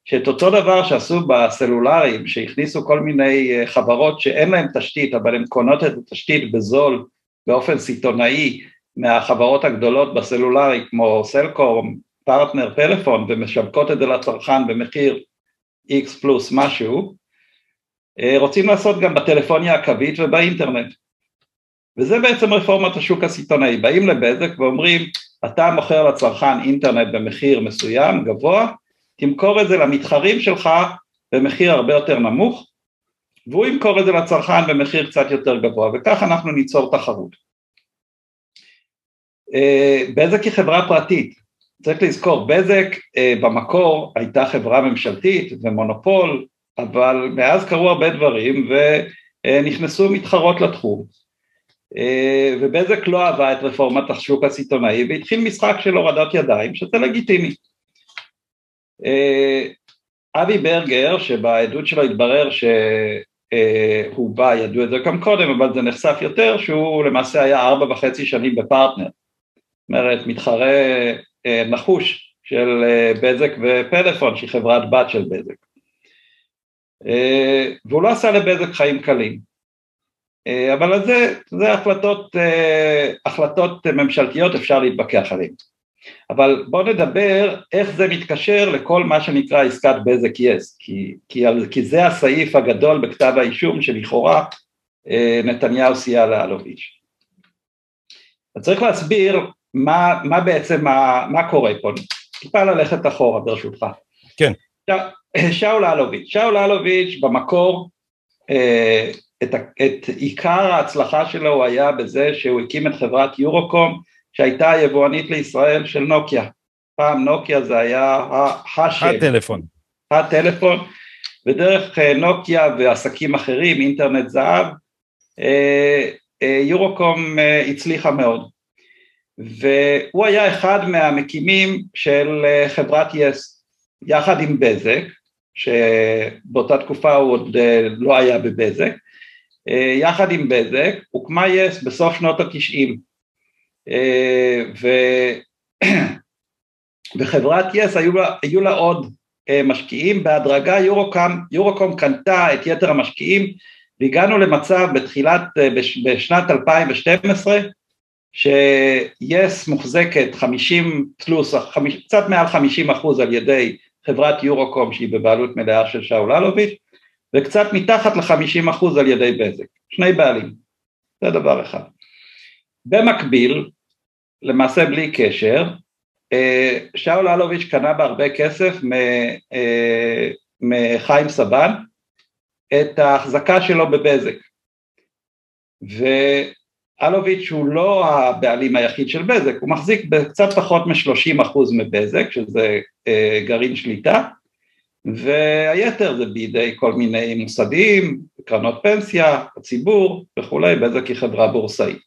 שאת אותו דבר שעשו בסלולריים, שהכניסו כל מיני אה, חברות שאין להן תשתית, אבל הן קונות את התשתית בזול, באופן סיטונאי, מהחברות הגדולות בסלולרי, כמו סלקורם, פרטנר, פלאפון, ומשווקות את זה לצרכן במחיר X פלוס משהו, אה, רוצים לעשות גם בטלפוניה הקווית ובאינטרנט. וזה בעצם רפורמת השוק הסיטונאי, באים לבזק ואומרים, אתה מוכר לצרכן אינטרנט במחיר מסוים, גבוה, תמכור את זה למתחרים שלך במחיר הרבה יותר נמוך, והוא ימכור את זה לצרכן במחיר קצת יותר גבוה, וכך אנחנו ניצור תחרות. אה, בזק היא חברה פרטית, צריך לזכור, בזק אה, במקור הייתה חברה ממשלתית ומונופול, אבל מאז קרו הרבה דברים ונכנסו מתחרות לתחום. אה, ובזק לא אהבה את רפורמת השוק הסיטונאי והתחיל משחק של הורדת ידיים, שזה לגיטימי. אה, אבי ברגר, שבעדות שלו התברר שהוא בא, ידעו את זה גם קודם, אבל זה נחשף יותר, שהוא למעשה היה ארבע וחצי שנים בפרטנר. זאת אומרת, מתחרה אה, נחוש של אה, בזק ופלאפון, שהיא חברת בת של בזק. והוא לא עשה לבזק חיים קלים. אבל זה, זה החלטות, החלטות ממשלתיות, אפשר להתווכח עליהן. אבל בואו נדבר איך זה מתקשר לכל מה שנקרא עסקת בזק יס, כי, כי, כי זה הסעיף הגדול בכתב האישום שלכאורה אה, נתניהו סייע לאלוביץ'. אז צריך להסביר מה, מה בעצם, מה, מה קורה פה, טיפה ללכת אחורה ברשותך. כן. שאול אלוביץ', שאול אלוביץ' במקור אה, את, את עיקר ההצלחה שלו היה בזה שהוא הקים את חברת יורוקום שהייתה יבואנית לישראל של נוקיה. פעם נוקיה זה היה השם. הטלפון. הטלפון, ודרך אה, נוקיה ועסקים אחרים, אינטרנט זהב, אה, יורוקום הצליחה מאוד. והוא היה אחד מהמקימים של חברת יס, יחד עם בזק, שבאותה תקופה הוא עוד לא היה בבזק, יחד עם בזק הוקמה יס בסוף שנות התשעים. אה, ו... וחברת יס היו לה, היו לה עוד אה, משקיעים, בהדרגה יורוקום, יורוקום קנתה את יתר המשקיעים והגענו למצב בתחילת, בשנת 2012, ש-yes מוחזקת 50 פלוס, קצת מעל 50 אחוז על ידי חברת יורוקום שהיא בבעלות מלאה של שאול אלוביץ', וקצת מתחת ל-50 אחוז על ידי בזק, שני בעלים, זה דבר אחד. במקביל, למעשה בלי קשר, אה, שאול אלוביץ' קנה בהרבה כסף אה, מחיים סבן את ההחזקה שלו בבזק. ואלוביץ' הוא לא הבעלים היחיד של בזק, הוא מחזיק בקצת פחות מ-30% מבזק, שזה אה, גרעין שליטה, והיתר זה בידי כל מיני מוסדיים, קרנות פנסיה, הציבור וכולי, בזק היא חברה בורסאית.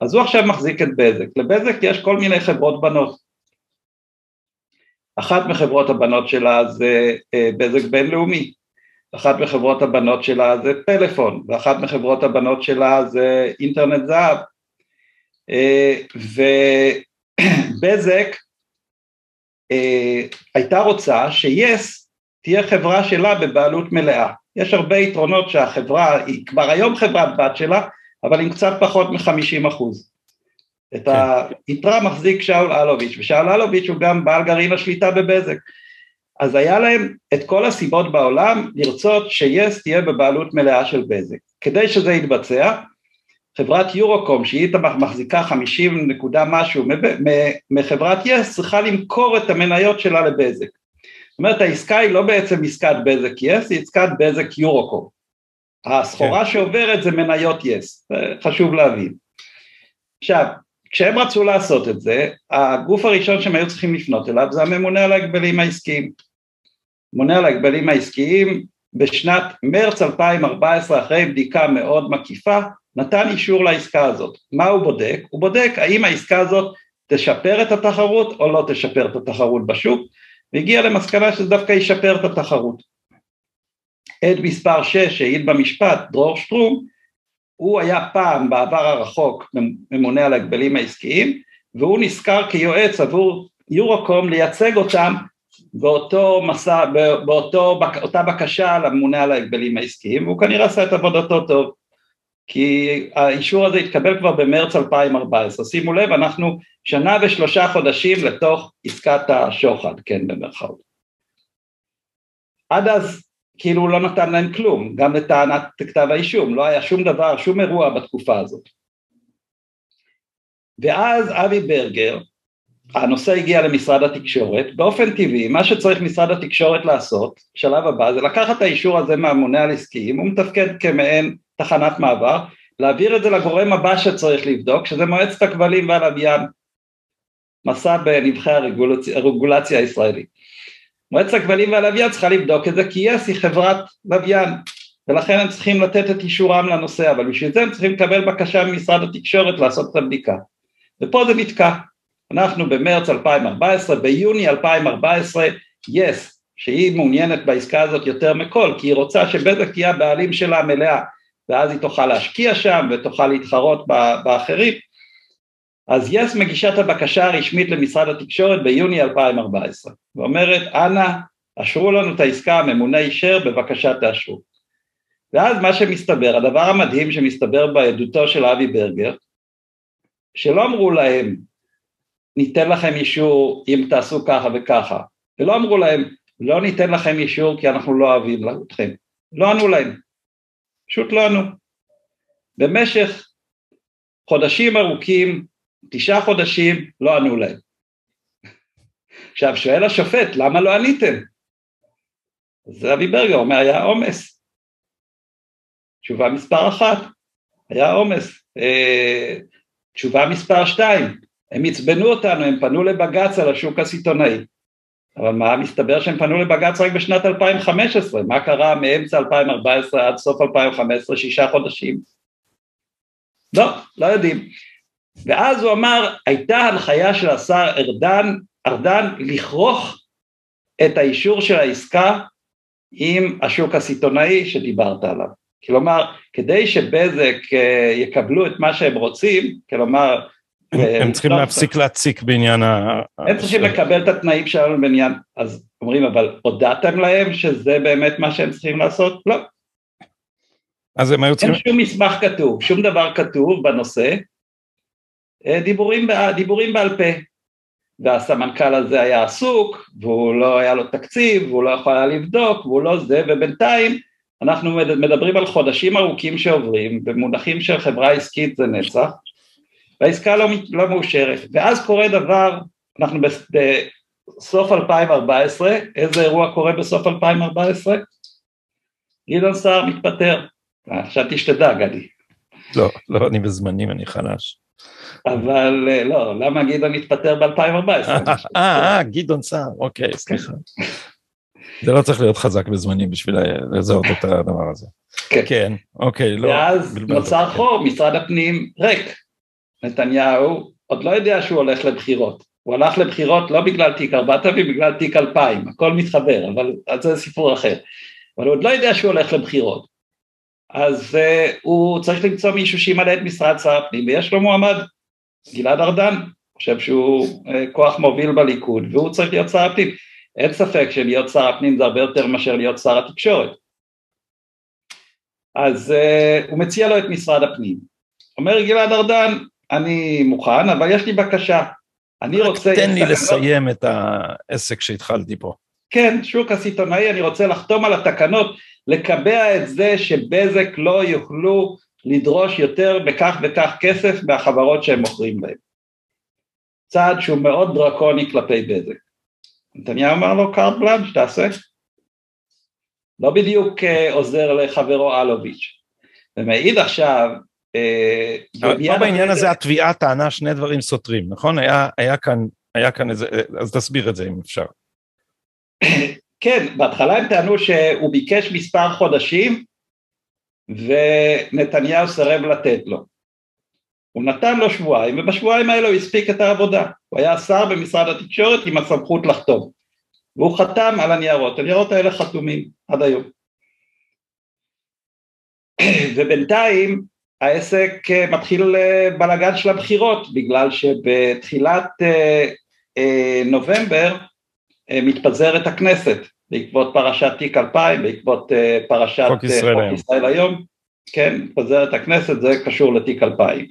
אז הוא עכשיו מחזיק את בזק, לבזק יש כל מיני חברות בנות. אחת מחברות הבנות שלה זה אה, בזק בינלאומי, אחת מחברות הבנות שלה זה פלאפון, ואחת מחברות הבנות שלה זה אינטרנט זהב. אה, ובזק אה, הייתה רוצה ש-yes תהיה חברה שלה בבעלות מלאה. יש הרבה יתרונות שהחברה היא כבר היום חברת בת שלה, אבל עם קצת פחות מ-50 אחוז. את כן. היתרה מחזיק שאול אלוביץ', ושאול אלוביץ' הוא גם בעל גרעין השליטה בבזק. אז היה להם את כל הסיבות בעולם לרצות שיס תהיה בבעלות מלאה של בזק. כדי שזה יתבצע, חברת יורוקום שהיא מחזיקה 50 נקודה משהו מחברת יס צריכה למכור את המניות שלה לבזק. זאת אומרת העסקה היא לא בעצם עסקת בזק יס, היא עסקת בזק יורוקום. הסחורה כן. שעוברת זה מניות יס, חשוב להבין. עכשיו, כשהם רצו לעשות את זה, הגוף הראשון שהם היו צריכים לפנות אליו זה הממונה על ההגבלים העסקיים. הממונה על ההגבלים העסקיים בשנת מרץ 2014 אחרי בדיקה מאוד מקיפה נתן אישור לעסקה הזאת. מה הוא בודק? הוא בודק האם העסקה הזאת תשפר את התחרות או לא תשפר את התחרות בשוק והגיע למסקנה שזה דווקא ישפר את התחרות. עד מספר 6 שהעיד במשפט, דרור שטרום, הוא היה פעם בעבר הרחוק ממונה על ההגבלים העסקיים והוא נזכר כיועץ עבור יורוקום לייצג אותם באותו מסע, באותה בקשה לממונה על ההגבלים העסקיים והוא כנראה עשה את עבודתו טוב כי האישור הזה התקבל כבר במרץ 2014, שימו לב אנחנו שנה ושלושה חודשים לתוך עסקת השוחד, כן במרכאות. עד אז כאילו לא נתן להם כלום, גם לטענת כתב האישום, לא היה שום דבר, שום אירוע בתקופה הזאת. ואז אבי ברגר, הנושא הגיע למשרד התקשורת, באופן טבעי מה שצריך משרד התקשורת לעשות, שלב הבא זה לקחת את האישור הזה מהממונה על עסקיים, הוא מתפקד כמעין תחנת מעבר, להעביר את זה לגורם הבא שצריך לבדוק, שזה מועצת הכבלים והלוויין, מסע בנבחי הרגולציה, הרגולציה הישראלית. מועצת הכבלים והלוויין צריכה לבדוק את זה כי יס היא חברת לוויין ולכן הם צריכים לתת את אישורם לנושא אבל בשביל זה הם צריכים לקבל בקשה ממשרד התקשורת לעשות את הבדיקה. ופה זה נתקע אנחנו במרץ 2014 ביוני 2014 יס שהיא מעוניינת בעסקה הזאת יותר מכל כי היא רוצה שבזק תהיה הבעלים שלה מלאה ואז היא תוכל להשקיע שם ותוכל להתחרות באחרים. אז יס מגישה את הבקשה הרשמית למשרד התקשורת ביוני 2014 ואומרת אנא אשרו לנו את העסקה הממונה אישר בבקשה תאשרו. ואז מה שמסתבר הדבר המדהים שמסתבר בעדותו של אבי ברגר שלא אמרו להם ניתן לכם אישור אם תעשו ככה וככה ולא אמרו להם לא ניתן לכם אישור כי אנחנו לא אוהבים אתכם לא ענו להם פשוט לא ענו במשך חודשים ארוכים תשעה חודשים לא ענו להם. עכשיו שואל השופט למה לא עניתם? אז אבי ברגר אומר היה עומס. תשובה מספר אחת, היה עומס. אה, תשובה מספר שתיים, הם עצבנו אותנו, הם פנו לבג"ץ על השוק הסיטונאי. אבל מה, מסתבר שהם פנו לבג"ץ רק בשנת 2015, מה קרה מאמצע 2014 עד סוף 2015, שישה חודשים? לא, לא יודעים. ואז הוא אמר, הייתה הנחיה של השר ארדן, ארדן לכרוך את האישור של העסקה עם השוק הסיטונאי שדיברת עליו. כלומר, כדי שבזק אה, יקבלו את מה שהם רוצים, כלומר... הם צריכים להפסיק להציק בעניין ה... הם צריכים לקבל את התנאים שלנו בעניין, אז אומרים, אבל הודעתם להם שזה באמת מה שהם צריכים לעשות? לא. אז הם היו צריכים... אין שום מסמך כתוב, שום דבר כתוב בנושא, אה, דיבורים, דיבורים בעל פה. והסמנכ"ל הזה היה עסוק, והוא לא היה לו תקציב, והוא לא יכול היה לבדוק, והוא לא זה, ובינתיים אנחנו מדברים על חודשים ארוכים שעוברים, במונחים של חברה עסקית זה נצח, והעסקה לא, לא מאושרת, ואז קורה דבר, אנחנו בסוף 2014, איזה אירוע קורה בסוף 2014? גדעון סער מתפטר, חשבתי שתדע גדי. לא, לא, אני בזמנים, אני חלש. אבל אה, לא, למה גדעון התפטר ב-2014? אה, אה, גדעון סער, אוקיי, סליחה. זה לא צריך להיות חזק בזמנים בשביל לזהות את הדבר הזה. כן, כן אוקיי, לא. ואז נוצר חור, משרד הפנים ריק. נתניהו עוד לא יודע שהוא הולך לבחירות. הוא הלך לבחירות לא בגלל תיק 4000, בגלל תיק 2000, הכל מתחבר, אבל זה סיפור אחר. אבל הוא עוד לא יודע שהוא הולך לבחירות. אז uh, הוא צריך למצוא מישהו שימלא את משרד שר הפנים, ויש לו מועמד, גלעד ארדן, חושב שהוא uh, כוח מוביל בליכוד, והוא צריך להיות שר הפנים. אין ספק שלהיות שר הפנים זה הרבה יותר מאשר להיות שר התקשורת. אז uh, הוא מציע לו את משרד הפנים. אומר גלעד ארדן, אני מוכן, אבל יש לי בקשה. אני רוצה... תן לי לסיים את העסק שהתחלתי פה. כן, שוק הסיטונאי, אני רוצה לחתום על התקנות, לקבע את זה שבזק לא יוכלו לדרוש יותר בכך וכך כסף מהחברות שהם מוכרים בהן. צעד שהוא מאוד דרקוני כלפי בזק. נתניהו אמר לו קארט בלאנש, תעשה. לא בדיוק אה, עוזר לחברו אלוביץ'. ומעיד עכשיו, פה בעניין הזה התביעה טענה שני דברים סותרים, נכון? היה, היה, כאן, היה כאן איזה, אז תסביר את זה אם אפשר. כן, בהתחלה הם טענו שהוא ביקש מספר חודשים ונתניהו סירב לתת לו. הוא נתן לו שבועיים, ובשבועיים האלה הוא הספיק את העבודה. הוא היה שר במשרד התקשורת עם הסמכות לחתום. והוא חתם על הניירות, הניירות האלה חתומים עד היום. ובינתיים העסק אה, מתחיל אה, בלאגן של הבחירות, בגלל שבתחילת אה, נובמבר מתפזרת הכנסת בעקבות פרשת תיק 2000, בעקבות פרשת חוק ישראל, חוק ישראל היום, כן, מתפזרת הכנסת, זה קשור לתיק 2000.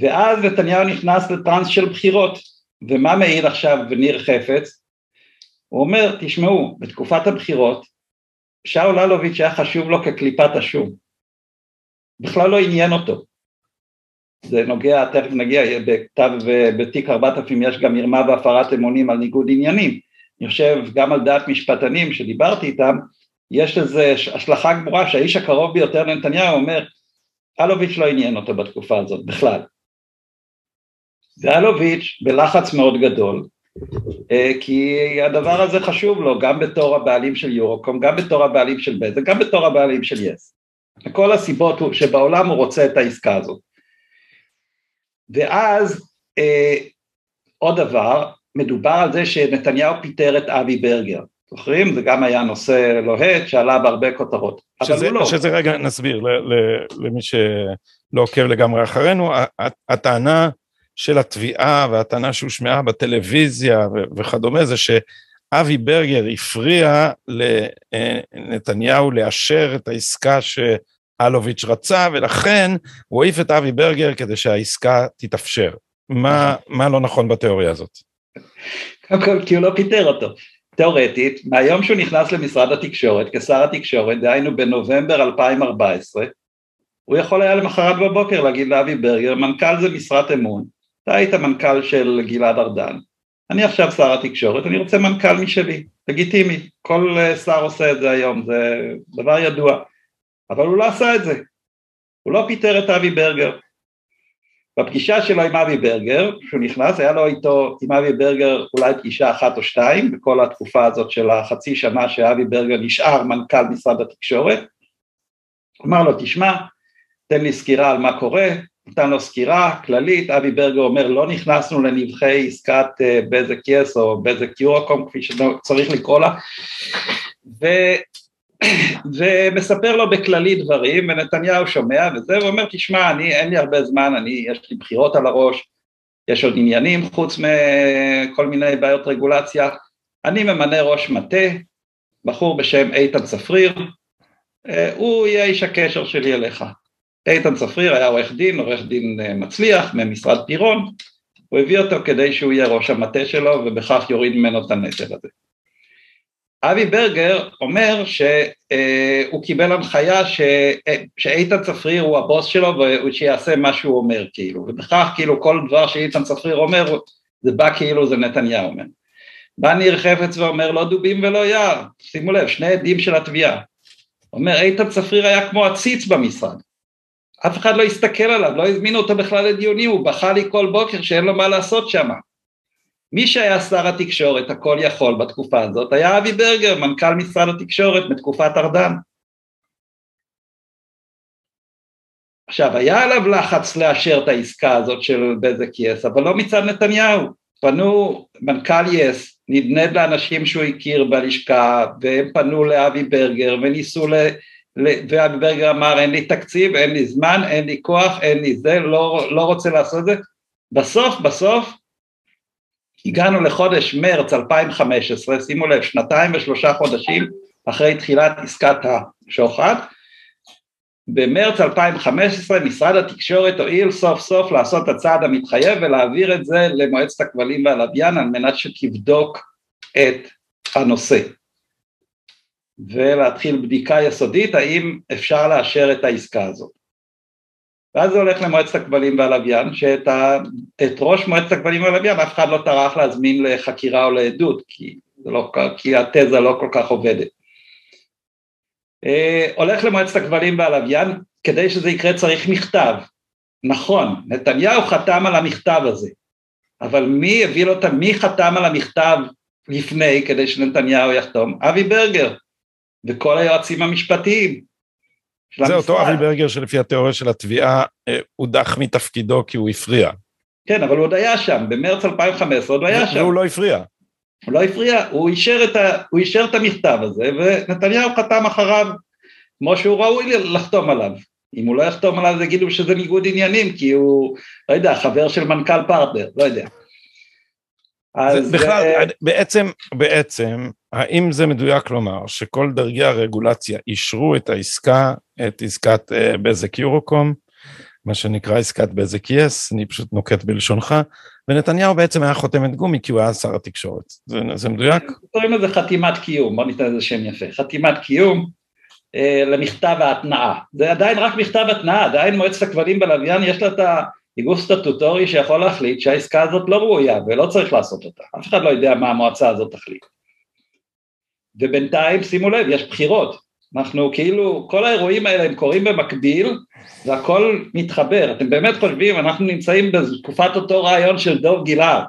ואז נתניהו נכנס לטראנס של בחירות, ומה מעיד עכשיו ניר חפץ? הוא אומר, תשמעו, בתקופת הבחירות, שאול אלוביץ' היה חשוב לו כקליפת השום, בכלל לא עניין אותו. זה נוגע, תכף נגיע, בכתב, בתיק 4000 יש גם מרמה והפרת אמונים על ניגוד עניינים. אני חושב גם על דעת משפטנים שדיברתי איתם, יש לזה השלכה גמורה שהאיש הקרוב ביותר לנתניהו אומר, אלוביץ' לא עניין אותו בתקופה הזאת בכלל. ואלוביץ' בלחץ מאוד גדול, אה, כי הדבר הזה חשוב לו גם בתור הבעלים של יורוקום, גם בתור הבעלים של בזק, גם בתור הבעלים של יס. מכל הסיבות שבעולם הוא רוצה את העסקה הזאת. ואז אה, עוד דבר, מדובר על זה שנתניהו פיטר את אבי ברגר, זוכרים? זה גם היה נושא לוהט שעלה בהרבה כותרות, שזה, אבל הוא לא. שזה רגע נסביר למי שלא עוקב לגמרי אחרינו, הטענה של התביעה והטענה שהושמעה בטלוויזיה וכדומה זה שאבי ברגר הפריע לנתניהו לאשר את העסקה שאלוביץ' רצה ולכן הוא העיף את אבי ברגר כדי שהעסקה תתאפשר. מה, מה לא נכון בתיאוריה הזאת? קודם כל כי הוא לא פיטר אותו. תאורטית, מהיום שהוא נכנס למשרד התקשורת כשר התקשורת, דהיינו בנובמבר 2014, הוא יכול היה למחרת בבוקר להגיד לאבי ברגר, מנכ"ל זה משרת אמון, אתה היית מנכ"ל של גלעד ארדן, אני עכשיו שר התקשורת, אני רוצה מנכ"ל משלי, לגיטימי, כל אה, שר עושה את זה היום, זה דבר ידוע, אבל הוא לא עשה את זה, הוא לא פיטר את אבי ברגר. בפגישה שלו עם אבי ברגר, כשהוא נכנס, היה לו איתו עם אבי ברגר אולי פגישה אחת או שתיים, בכל התקופה הזאת של החצי שנה שאבי ברגר נשאר מנכ"ל משרד התקשורת, אמר לו, תשמע, תן לי סקירה על מה קורה, נתן לו סקירה כללית, אבי ברגר אומר לא נכנסנו לנבחי עסקת אה, בזק יס או בזק יורוקום כפי שצריך לקרוא לה ו... ומספר לו בכללי דברים ונתניהו שומע וזה ואומר תשמע אני אין לי הרבה זמן אני יש לי בחירות על הראש יש עוד עניינים חוץ מכל מיני בעיות רגולציה אני ממנה ראש מטה בחור בשם איתן צפריר הוא יהיה איש הקשר שלי אליך. איתן צפריר היה עורך דין, עורך דין מצליח ממשרד פירון, הוא הביא אותו כדי שהוא יהיה ראש המטה שלו ובכך יוריד ממנו את הנטל הזה. אבי ברגר אומר שהוא קיבל הנחיה ש... שאיתן צפריר הוא הבוס שלו ושיעשה מה שהוא אומר כאילו, ובכך כאילו כל דבר שאיתן צפריר אומר זה בא כאילו זה נתניהו אומר. בא ניר חפץ ואומר לא דובים ולא יער, שימו לב, שני עדים של התביעה. אומר איתן צפריר היה כמו עציץ במשרד, אף אחד לא הסתכל עליו, לא הזמינו אותו בכלל לדיונים, הוא בכה לי כל בוקר שאין לו מה לעשות שם. מי שהיה שר התקשורת הכל יכול בתקופה הזאת היה אבי ברגר, מנכ"ל משרד התקשורת בתקופת ארדן. עכשיו, היה עליו לחץ לאשר את העסקה הזאת של בזק יס, אבל לא מצד נתניהו. פנו, מנכ"ל יס נדנד לאנשים שהוא הכיר בלשכה, והם פנו לאבי ברגר וניסו ל... ואבי ברגר אמר אין לי תקציב, אין לי זמן, אין לי כוח, אין לי זה, לא, לא רוצה לעשות את זה. בסוף, בסוף, הגענו לחודש מרץ 2015, שימו לב, שנתיים ושלושה חודשים אחרי תחילת עסקת השוחד, במרץ 2015 משרד התקשורת הואיל סוף סוף לעשות את הצעד המתחייב ולהעביר את זה למועצת הכבלים והלוויין על מנת שתבדוק את הנושא ולהתחיל בדיקה יסודית האם אפשר לאשר את העסקה הזאת. ואז זה הולך למועצת הכבלים והלוויין, שאת ה, ראש מועצת הכבלים והלוויין אף אחד לא טרח להזמין לחקירה או לעדות, כי, לא, כי התזה לא כל כך עובדת. אה, הולך למועצת הכבלים והלוויין, כדי שזה יקרה צריך מכתב. נכון, נתניהו חתם על המכתב הזה, אבל מי הביא לו, מי חתם על המכתב לפני כדי שנתניהו יחתום? אבי ברגר וכל היועצים המשפטיים. זה אותו אבי ברגר שלפי התיאוריה של התביעה אה, הודח מתפקידו כי הוא הפריע. כן, אבל הוא עוד היה שם, במרץ 2015 עוד היה שם. והוא לא הפריע. הוא לא הפריע, הוא אישר את, ה, הוא אישר את המכתב הזה, ונתניהו חתם אחריו כמו שהוא ראוי לחתום עליו. אם הוא לא יחתום עליו, זה יגידו שזה ניגוד עניינים, כי הוא, לא יודע, חבר של מנכ"ל פרטנר, לא יודע. אז... בכלל, uh, בעצם, בעצם, האם זה מדויק לומר שכל דרגי הרגולציה אישרו את העסקה, את עסקת uh, בזק יורוקום, מה שנקרא עסקת בזק יס, אני פשוט נוקט בלשונך, ונתניהו בעצם היה חותמת גומי כי הוא היה שר התקשורת. זה, זה מדויק? קוראים לזה חתימת קיום, בוא ניתן לזה שם יפה. חתימת קיום אה, למכתב ההתנעה. זה עדיין רק מכתב התנעה, עדיין מועצת הכבלים בלוויין יש לה את הגוף סטטוטורי שיכול להחליט שהעסקה הזאת לא ראויה ולא צריך לעשות אותה. אף אחד לא יודע מה המועצה הזאת תחליט. ובינתיים, שימו לב, יש בחירות. אנחנו כאילו, כל האירועים האלה הם קורים במקביל והכל מתחבר. אתם באמת חושבים, אנחנו נמצאים בתקופת אותו רעיון של דוב גלעד,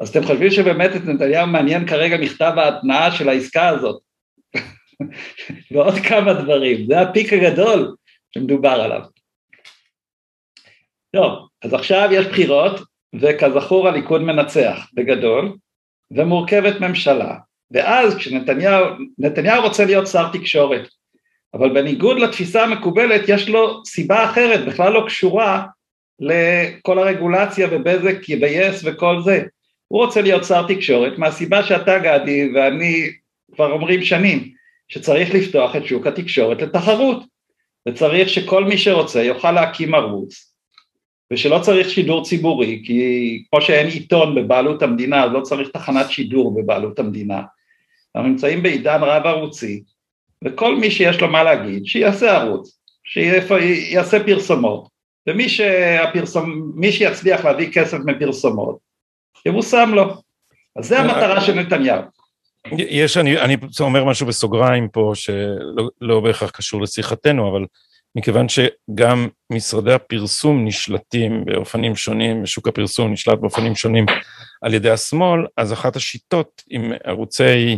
אז אתם חושבים שבאמת את נתניהו מעניין כרגע מכתב ההתנעה של העסקה הזאת. ועוד כמה דברים, זה הפיק הגדול שמדובר עליו. טוב, אז עכשיו יש בחירות, וכזכור הליכוד מנצח בגדול, ומורכבת ממשלה, ואז כשנתניהו, נתניהו רוצה להיות שר תקשורת, אבל בניגוד לתפיסה המקובלת יש לו סיבה אחרת, בכלל לא קשורה לכל הרגולציה ובזק ויס וכל זה. הוא רוצה להיות שר תקשורת מהסיבה שאתה גדי ואני כבר אומרים שנים, שצריך לפתוח את שוק התקשורת לתחרות, וצריך שכל מי שרוצה יוכל להקים ערוץ, ושלא צריך שידור ציבורי, כי כמו שאין עיתון בבעלות המדינה, אז לא צריך תחנת שידור בבעלות המדינה. אנחנו נמצאים בעידן רב ערוצי, וכל מי שיש לו מה להגיד, שיעשה ערוץ, שיעשה פרסומות, ומי שהפרסום, מי שיצליח להביא כסף מפרסומות, יבושם לו. אז זה המטרה של נתניהו. יש, אני, אני אומר משהו בסוגריים פה שלא לא בהכרח קשור לשיחתנו, אבל מכיוון שגם משרדי הפרסום נשלטים באופנים שונים, ושוק הפרסום נשלט באופנים שונים על ידי השמאל, אז אחת השיטות עם ערוצי אה,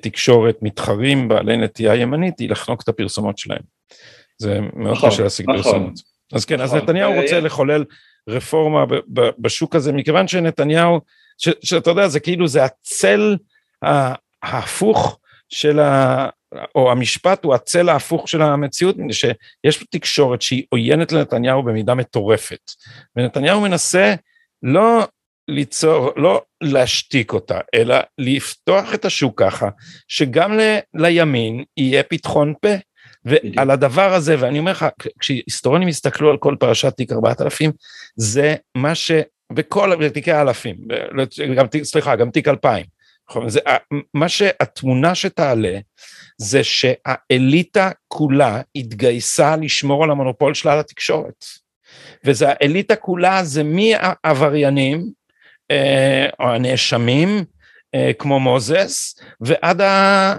תקשורת מתחרים בעלי נטייה ימנית היא לחנוק את הפרסומות שלהם. זה מאוד נכון, קשה להשיג נכון, פרסומות. אז כן, אז נכון. נתניהו רוצה לחולל רפורמה בשוק הזה, מכיוון שנתניהו, שאתה יודע, זה כאילו זה הצל ההפוך של ה... או המשפט הוא הצל ההפוך של המציאות, שיש תקשורת שהיא עוינת לנתניהו במידה מטורפת. ונתניהו מנסה לא ליצור, לא להשתיק אותה, אלא לפתוח את השוק ככה, שגם ל, לימין יהיה פתחון פה, ועל הדבר הזה, ואני אומר לך, כשהיסטוריונים יסתכלו על כל פרשת תיק 4000, זה מה ש... וכל תיקי האלפים, גם, סליחה, גם תיק 2000. נכון, זה, מה שהתמונה שתעלה זה שהאליטה כולה התגייסה לשמור על המונופול שלה על התקשורת. וזה האליטה כולה זה מהעבריינים או הנאשמים אה, כמו מוזס ועד, ה,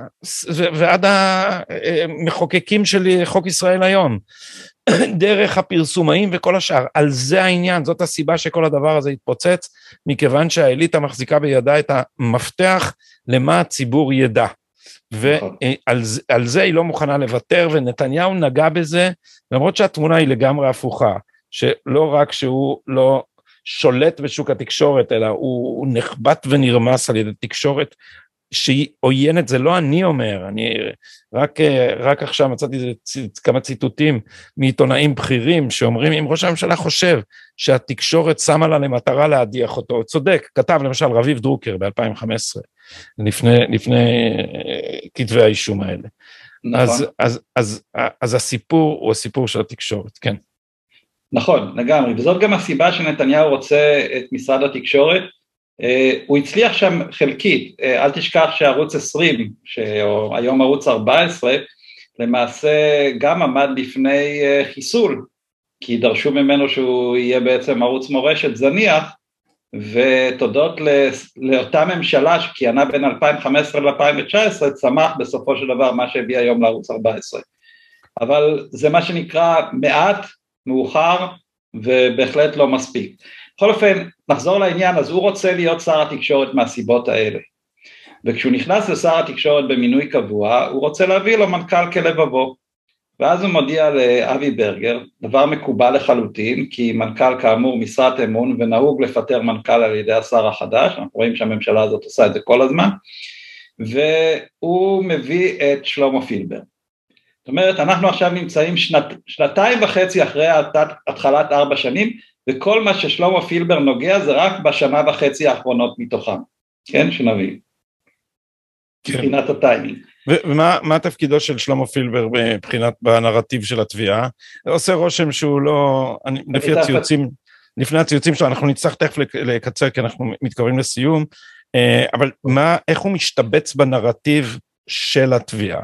ועד המחוקקים של חוק ישראל היום. דרך הפרסומאים וכל השאר, על זה העניין, זאת הסיבה שכל הדבר הזה התפוצץ, מכיוון שהאליטה מחזיקה בידה את המפתח למה הציבור ידע. ועל נכון. זה היא לא מוכנה לוותר, ונתניהו נגע בזה, למרות שהתמונה היא לגמרי הפוכה, שלא רק שהוא לא שולט בשוק התקשורת, אלא הוא נחבט ונרמס על ידי תקשורת שהיא עוינת, זה לא אני אומר, אני רק, רק עכשיו מצאתי כמה ציטוטים מעיתונאים בכירים שאומרים אם ראש הממשלה חושב שהתקשורת שמה לה למטרה להדיח אותו, צודק, כתב למשל רביב דרוקר ב-2015, לפני, לפני כתבי האישום האלה. נכון. אז, אז, אז, אז הסיפור הוא הסיפור של התקשורת, כן. נכון, לגמרי, וזאת גם הסיבה שנתניהו רוצה את משרד התקשורת, אה, הוא הצליח שם חלקית, אה, אל תשכח שערוץ 20, שהיום ערוץ 14, למעשה גם עמד לפני אה, חיסול, כי דרשו ממנו שהוא יהיה בעצם ערוץ מורשת זניח, ותודות לאותה ממשלה שכיהנה בין 2015 ל-2019, צמח בסופו של דבר מה שהביא היום לערוץ 14. אבל זה מה שנקרא מעט, מאוחר, ובהחלט לא מספיק. בכל אופן, נחזור לעניין, אז הוא רוצה להיות שר התקשורת מהסיבות האלה. וכשהוא נכנס לשר התקשורת במינוי קבוע, הוא רוצה להביא לו מנכ"ל כלבבו. ואז הוא מודיע לאבי ברגר, דבר מקובל לחלוטין, כי מנכ"ל כאמור משרת אמון ונהוג לפטר מנכ"ל על ידי השר החדש, אנחנו רואים שהממשלה הזאת עושה את זה כל הזמן, והוא מביא את שלמה פילבר. זאת אומרת, אנחנו עכשיו נמצאים שנת, שנתיים וחצי אחרי התחלת ארבע שנים, וכל מה ששלמה פילבר נוגע זה רק בשנה וחצי האחרונות מתוכם, כן? שנבין. כן. מבחינת הטיימינג. ומה תפקידו של שלמה פילבר מבחינת בנרטיב של התביעה? עושה רושם שהוא לא, אני, לפי הציוצים, לפני הציוצים שלו, אנחנו נצטרך תכף לקצר כי אנחנו מתקרבים לסיום, אה, אבל מה, איך הוא משתבץ בנרטיב של התביעה?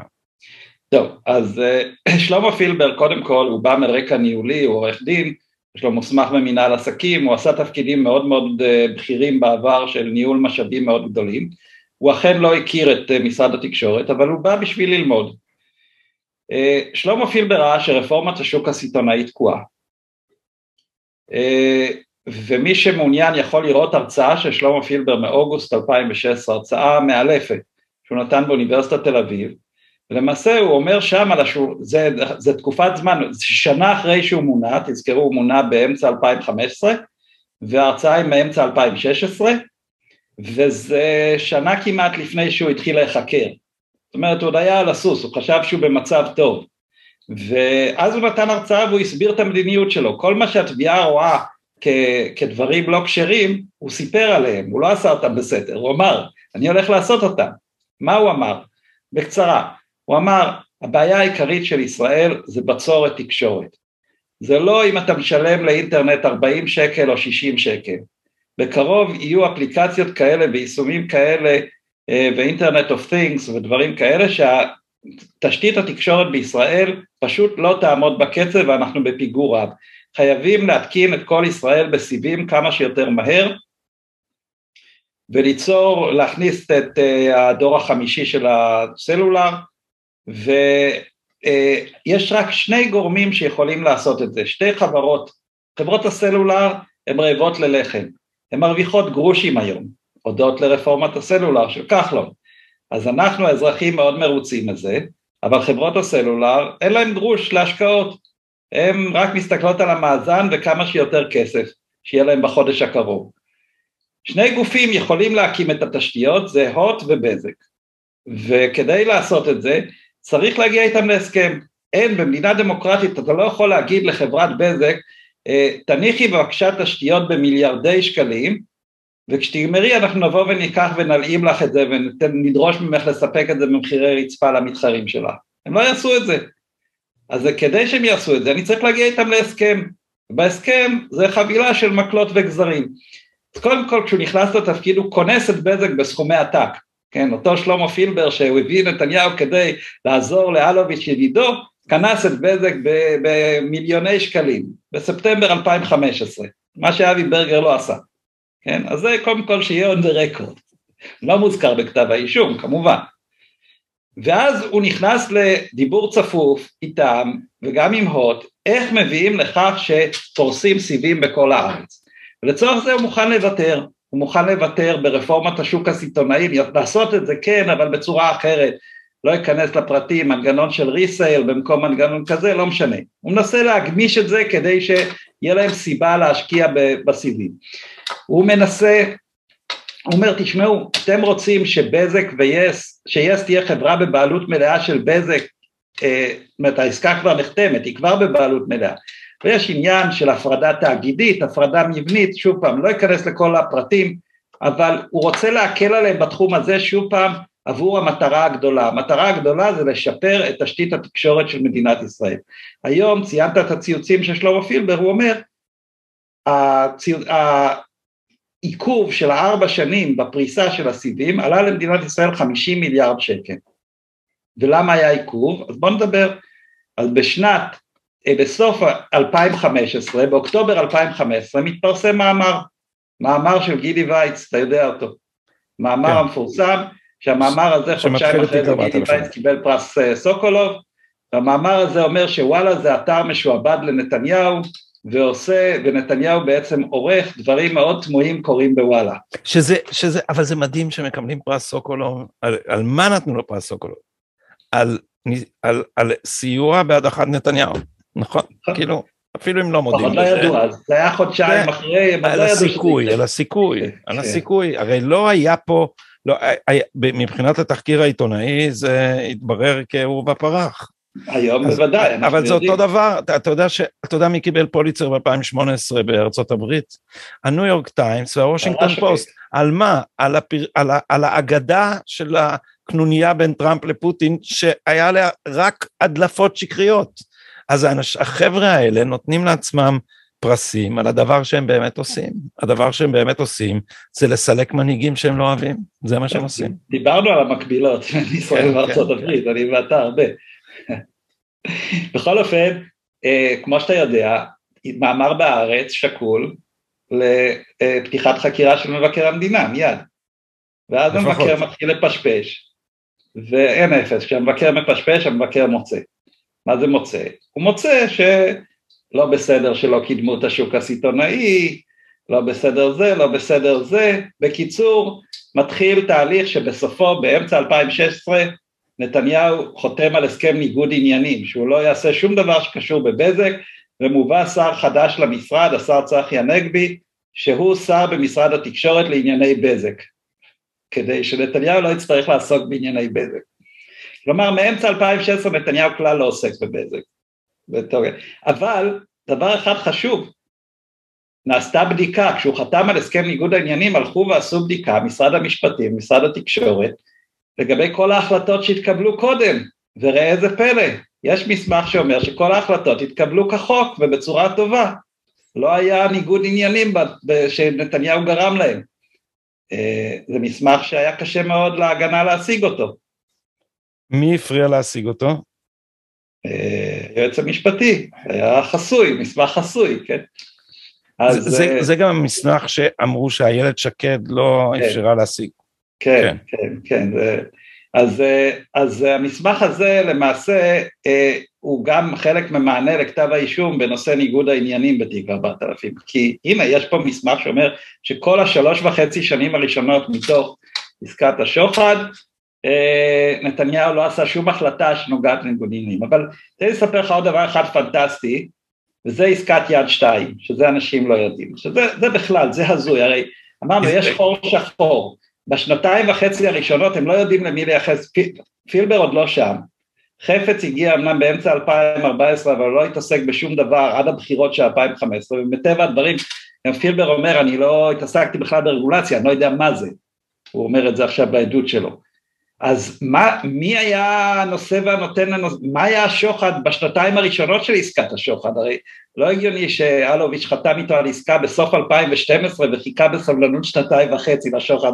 טוב, אז אה, שלמה פילבר, קודם כל, הוא בא מרקע ניהולי, הוא עורך דין, יש לו מוסמך במנהל עסקים, הוא עשה תפקידים מאוד מאוד אה, בכירים בעבר של ניהול משאבים מאוד גדולים, הוא אכן לא הכיר את אה, משרד התקשורת, אבל הוא בא בשביל ללמוד. שלמה פילבר ראה שרפורמת השוק הסיטונאי תקועה. ומי שמעוניין יכול לראות הרצאה של שלמה פילבר מאוגוסט 2016, הרצאה מאלפת שהוא נתן באוניברסיטת תל אביב, ולמעשה הוא אומר שם על זה, זה תקופת זמן, שנה אחרי שהוא מונה, תזכרו הוא מונה באמצע 2015 וההרצאה היא מאמצע 2016 וזה שנה כמעט לפני שהוא התחיל להיחקר, זאת אומרת הוא עוד היה על הסוס, הוא חשב שהוא במצב טוב ואז הוא נתן הרצאה והוא הסביר את המדיניות שלו, כל מה שהתביעה רואה כ- כדברים לא כשרים, הוא סיפר עליהם, הוא לא עשה אותם בסתר, הוא אמר, אני הולך לעשות אותם. מה הוא אמר? בקצרה, הוא אמר, הבעיה העיקרית של ישראל זה בצורת תקשורת. זה לא אם אתה משלם לאינטרנט 40 שקל או 60 שקל. בקרוב יהיו אפליקציות כאלה ויישומים כאלה אה, ואינטרנט אוף תינגס ודברים כאלה שהתשתית התקשורת בישראל פשוט לא תעמוד בקצב ואנחנו בפיגור רב. חייבים להתקין את כל ישראל בסיבים כמה שיותר מהר וליצור, להכניס את אה, הדור החמישי של הסלולר ויש רק שני גורמים שיכולים לעשות את זה, שתי חברות, חברות הסלולר הן רעבות ללחם, הן מרוויחות גרושים היום, הודות לרפורמת הסלולר של כחלון, אז אנחנו האזרחים מאוד מרוצים מזה, אבל חברות הסלולר אין להן גרוש להשקעות, הן רק מסתכלות על המאזן וכמה שיותר כסף שיהיה להם בחודש הקרוב. שני גופים יכולים להקים את התשתיות, זה הוט ובזק, וכדי לעשות את זה צריך להגיע איתם להסכם. אין, במדינה דמוקרטית אתה לא יכול להגיד לחברת בזק, אה, תניחי בבקשה תשתיות במיליארדי שקלים, וכשתגמרי אנחנו נבוא וניקח ונלאים לך את זה ונדרוש ממך לספק את זה במחירי רצפה למתחרים שלה. הם לא יעשו את זה. אז כדי שהם יעשו את זה, אני צריך להגיע איתם להסכם. בהסכם זה חבילה של מקלות וגזרים. אז קודם כל כשהוא נכנס לתפקיד הוא כונס את בזק בסכומי עתק, כן, אותו שלמה פילבר שהוא הביא נתניהו כדי לעזור לאלוביץ' ידידו, כנס את בזק במיליוני שקלים, בספטמבר 2015, מה שאבי ברגר לא עשה, כן, אז זה קודם כל שיהיה on the record, לא מוזכר בכתב האישום כמובן, ואז הוא נכנס לדיבור צפוף איתם וגם עם הוט, איך מביאים לכך שפורסים סיבים בכל הארץ. ולצורך זה הוא מוכן לוותר, הוא מוכן לוותר ברפורמת השוק הסיטונאי, לעשות את זה כן, אבל בצורה אחרת, לא אכנס לפרטים, מנגנון של ריסייל במקום מנגנון כזה, לא משנה. הוא מנסה להגמיש את זה כדי שיהיה להם סיבה להשקיע בסיבים. הוא מנסה הוא אומר, תשמעו, אתם רוצים שבזק ויס, שיס תהיה חברה בבעלות מלאה של בזק, אה, זאת אומרת, העסקה כבר נחתמת, היא כבר בבעלות מלאה, ויש עניין של הפרדה תאגידית, הפרדה מבנית, שוב פעם, לא אכנס לכל הפרטים, אבל הוא רוצה להקל עליהם בתחום הזה, שוב פעם, עבור המטרה הגדולה. המטרה הגדולה זה לשפר את תשתית התקשורת של מדינת ישראל. היום ציינת את הציוצים של שלמה פילבר, הוא אומר, הציוצ... עיכוב של ארבע שנים בפריסה של הסיבים עלה למדינת ישראל 50 מיליארד שקל. ולמה היה עיכוב? אז בואו נדבר. אז בשנת, בסוף 2015, באוקטובר 2015, מתפרסם מאמר, מאמר של גידי וייץ, אתה יודע אותו, מאמר כן. המפורסם, שהמאמר הזה חודשיים אחרי זה גידי וייץ קיבל פרס אה, סוקולוב, והמאמר הזה אומר שוואלה זה אתר משועבד לנתניהו, ועושה, ונתניהו בעצם עורך דברים מאוד תמוהים קורים בוואלה. שזה, שזה, אבל זה מדהים שמקבלים פרס סוקולוב, על, על מה נתנו לו פרס סוקולוב? על, על, על סיוע בהדחת נתניהו, נכון? כאילו, אפילו אם לא מודים לזה. אבל לא ידעו אז, זה היה חודשיים אחרי, על לא הסיכוי, על הסיכוי, כן, על כן. הסיכוי, הרי לא היה פה, לא, היה, מבחינת התחקיר העיתונאי זה התברר כעורבא פרח. היום אז, בוודאי, אנחנו אבל יודעים. אבל זה אותו דבר, אתה, אתה, יודע ש, אתה יודע מי קיבל פוליצר ב-2018 בארצות הברית? הניו יורק טיימס והוושינגטון פוסט. על מה? על, הפר, על, על האגדה של הקנוניה בין טראמפ לפוטין, שהיה עליה רק הדלפות שקריות. אז האנש, החבר'ה האלה נותנים לעצמם פרסים על הדבר שהם באמת עושים. הדבר שהם באמת עושים זה לסלק מנהיגים שהם לא אוהבים, זה מה שהם עושים. דיברנו על המקבילות בין ישראל וארצות כן, הברית, כן. אני ואתה הרבה. בכל אופן, אה, כמו שאתה יודע, מאמר בארץ שקול לפתיחת חקירה של מבקר המדינה, מיד. ואז המבקר מתחיל לפשפש, ואין אפס, כשהמבקר מפשפש המבקר מוצא. מה זה מוצא? הוא מוצא שלא בסדר שלא קידמו את השוק הסיטונאי, לא בסדר זה, לא בסדר זה, בקיצור, מתחיל תהליך שבסופו, באמצע 2016, נתניהו חותם על הסכם ניגוד עניינים, שהוא לא יעשה שום דבר שקשור בבזק, ומובא שר חדש למשרד, השר צחי הנגבי, שהוא שר במשרד התקשורת לענייני בזק, כדי שנתניהו לא יצטרך לעסוק בענייני בזק. כלומר, מאמצע 2016 נתניהו כלל לא עוסק בבזק. אבל דבר אחד חשוב, נעשתה בדיקה, כשהוא חתם על הסכם ניגוד העניינים הלכו ועשו בדיקה, משרד המשפטים, משרד התקשורת, לגבי כל ההחלטות שהתקבלו קודם, וראה איזה פלא, יש מסמך שאומר שכל ההחלטות התקבלו כחוק ובצורה טובה, לא היה ניגוד עניינים שנתניהו גרם להם. אה, זה מסמך שהיה קשה מאוד להגנה להשיג אותו. מי הפריע להשיג אותו? היועץ אה, המשפטי, היה חסוי, מסמך חסוי, כן. אז, זה, זה, זה גם המסמך שאמרו שאיילת שקד לא כן. אפשרה להשיג. כן, כן, כן, כן. אז, אז המסמך הזה למעשה אה, הוא גם חלק ממענה לכתב האישום בנושא ניגוד העניינים בתיק 4000, כי הנה יש פה מסמך שאומר שכל השלוש וחצי שנים הראשונות מתוך עסקת השוחד, אה, נתניהו לא עשה שום החלטה שנוגעת לניגוד עניינים, אבל תן לי לספר לך עוד דבר אחד פנטסטי, וזה עסקת יד שתיים, שזה אנשים לא יודעים, שזה בכלל, זה הזוי, הרי אמרנו יש חור שחור, בשנתיים וחצי הראשונות הם לא יודעים למי לייחס, פילבר עוד לא שם. חפץ הגיע אמנם באמצע 2014 אבל לא התעסק בשום דבר עד הבחירות של 2015 ומטבע הדברים גם פילבר אומר אני לא התעסקתי בכלל ברגולציה, אני לא יודע מה זה, הוא אומר את זה עכשיו בעדות שלו. אז מה, מי היה הנושא והנותן לנושא, מה היה השוחד בשנתיים הראשונות של עסקת השוחד? הרי לא הגיוני שאלוביץ' חתם איתו על עסקה בסוף 2012 וחיכה בסבלנות שנתיים וחצי לשוחד,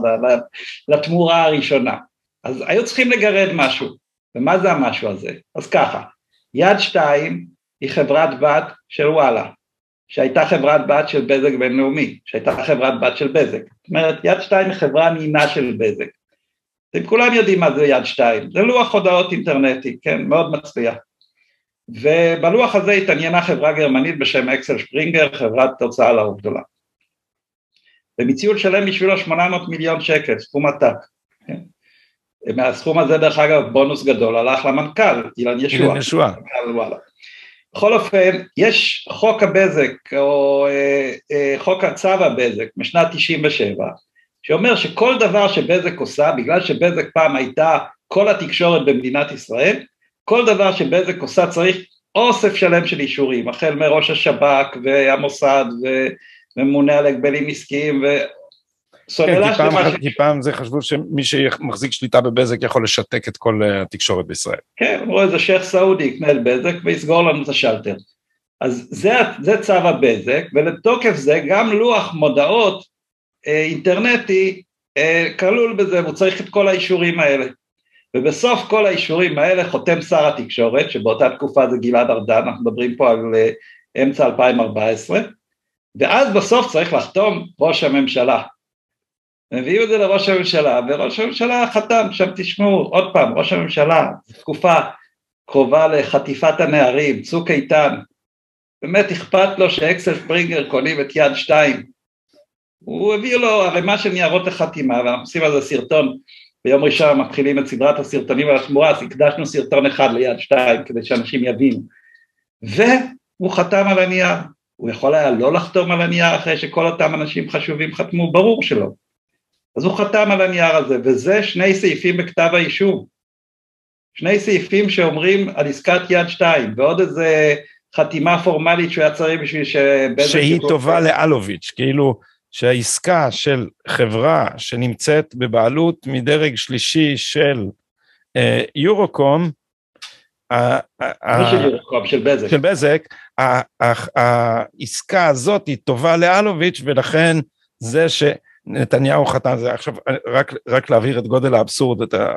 לתמורה הראשונה. אז היו צריכים לגרד משהו, ומה זה המשהו הזה? אז ככה, יד שתיים היא חברת בת של וואלה, שהייתה חברת בת של בזק בינלאומי, שהייתה חברת בת של בזק. זאת אומרת, יד שתיים היא חברה נינה של בזק. אתם כולם יודעים מה זה יד שתיים, זה לוח הודעות אינטרנטי, כן, מאוד מצליח. ובלוח הזה התעניינה חברה גרמנית בשם אקסל שפרינגר, חברת תוצאה לאור גדולה. והם הציעו לשלם בשבילו 800 מיליון שקל, סכום עתק. כן? מהסכום הזה דרך אגב בונוס גדול הלך למנכ"ל, אילן ישועה. אילן ישועה. בכל אופן, יש חוק הבזק, או אה, אה, חוק הצו הבזק משנת 97, שאומר שכל דבר שבזק עושה, בגלל שבזק פעם הייתה כל התקשורת במדינת ישראל, כל דבר שבזק עושה צריך אוסף שלם של אישורים, החל מראש השב"כ והמוסד וממונה על הגבלים עסקיים סוללה כן, שלמה. כי פעם זה חשבו שמי שמחזיק שליטה בבזק יכול לשתק את כל אה, התקשורת בישראל. כן, אמרו איזה שייח' סעודי יקנה את בזק ויסגור לנו את השלטר. אז זה, זה צו הבזק, ולתוקף זה גם לוח מודעות אינטרנטי אה, כלול בזה, והוא צריך את כל האישורים האלה. ובסוף כל האישורים האלה חותם שר התקשורת, שבאותה תקופה זה גלעד ארדן, אנחנו מדברים פה על אה, אמצע 2014, ואז בסוף צריך לחתום ראש הממשלה. מביאים את זה לראש הממשלה, וראש הממשלה חתם, עכשיו תשמעו, עוד פעם, ראש הממשלה, תקופה קרובה לחטיפת הנערים, צוק איתן, באמת אכפת לו שאקסל פרינגר קונים את יד שתיים. הוא הביא לו ערימה של ניירות לחתימה, ואנחנו עושים על זה סרטון, ביום ראשון מתחילים את סדרת הסרטונים על התמורה, אז הקדשנו סרטון אחד ליד שתיים, כדי שאנשים יבינו. והוא חתם על הנייר. הוא יכול היה לא לחתום על הנייר אחרי שכל אותם אנשים חשובים חתמו, ברור שלא. אז הוא חתם על הנייר הזה, וזה שני סעיפים בכתב האישום. שני סעיפים שאומרים על עסקת יד שתיים, ועוד איזה חתימה פורמלית שהוא היה צריך בשביל ש... שהיא טובה לאלוביץ', כאילו שהעסקה של חברה שנמצאת בבעלות מדרג שלישי של אה, יורוקום, של בזק. של בזק, העסקה הזאת היא טובה לאלוביץ' ולכן זה ש... נתניהו חתם זה עכשיו רק רק להבהיר את גודל האבסורד את ה,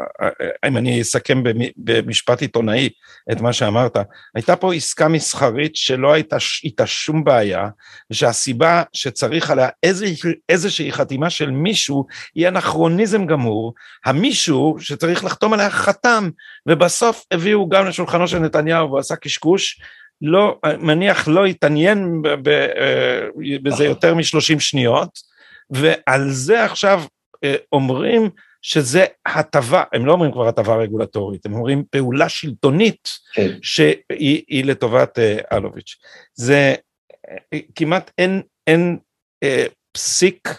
אם אני אסכם במשפט עיתונאי את מה שאמרת הייתה פה עסקה מסחרית שלא הייתה איתה שום בעיה ושהסיבה שצריך עליה איזושהי, איזושהי חתימה של מישהו היא אנכרוניזם גמור הממישהו שצריך לחתום עליה חתם ובסוף הביאו גם לשולחנו של נתניהו והוא עשה קשקוש לא מניח לא התעניין אה, בזה יותר משלושים שניות ועל זה עכשיו אה, אומרים שזה הטבה, הם לא אומרים כבר הטבה רגולטורית, הם אומרים פעולה שלטונית כן. שהיא לטובת אה, אלוביץ'. זה אה, כמעט אין, אין אה, פסיק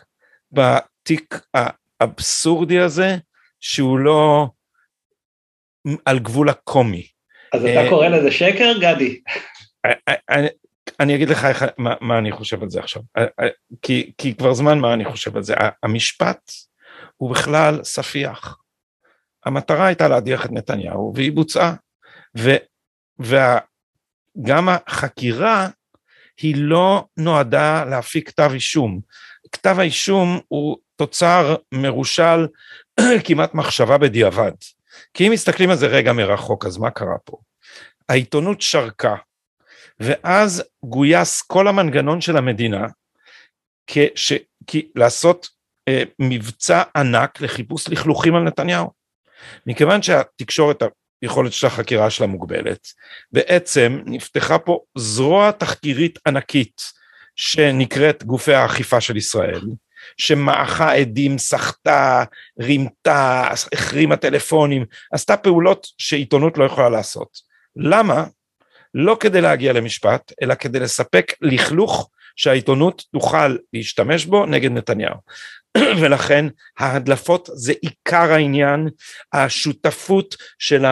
בתיק האבסורדי הזה שהוא לא על גבול הקומי. אז אתה קורא לזה שקר, גדי? אני אגיד לך איך, מה, מה אני חושב על זה עכשיו, אה, אה, כי, כי כבר זמן מה אני חושב על זה, המשפט הוא בכלל ספיח. המטרה הייתה להדיח את נתניהו והיא בוצעה, וגם החקירה היא לא נועדה להפיק כתב אישום, כתב האישום הוא תוצר מרושל כמעט מחשבה בדיעבד, כי אם מסתכלים על זה רגע מרחוק אז מה קרה פה? העיתונות שרקה ואז גויס כל המנגנון של המדינה כש, כי, לעשות אה, מבצע ענק לחיפוש לכלוכים על נתניהו. מכיוון שהתקשורת, היכולת של החקירה שלה מוגבלת, בעצם נפתחה פה זרוע תחקירית ענקית שנקראת גופי האכיפה של ישראל, שמעכה עדים, סחטה, רימתה, החרימה טלפונים, עשתה פעולות שעיתונות לא יכולה לעשות. למה? לא כדי להגיע למשפט, אלא כדי לספק לכלוך שהעיתונות תוכל להשתמש בו נגד נתניהו. ולכן ההדלפות זה עיקר העניין, השותפות של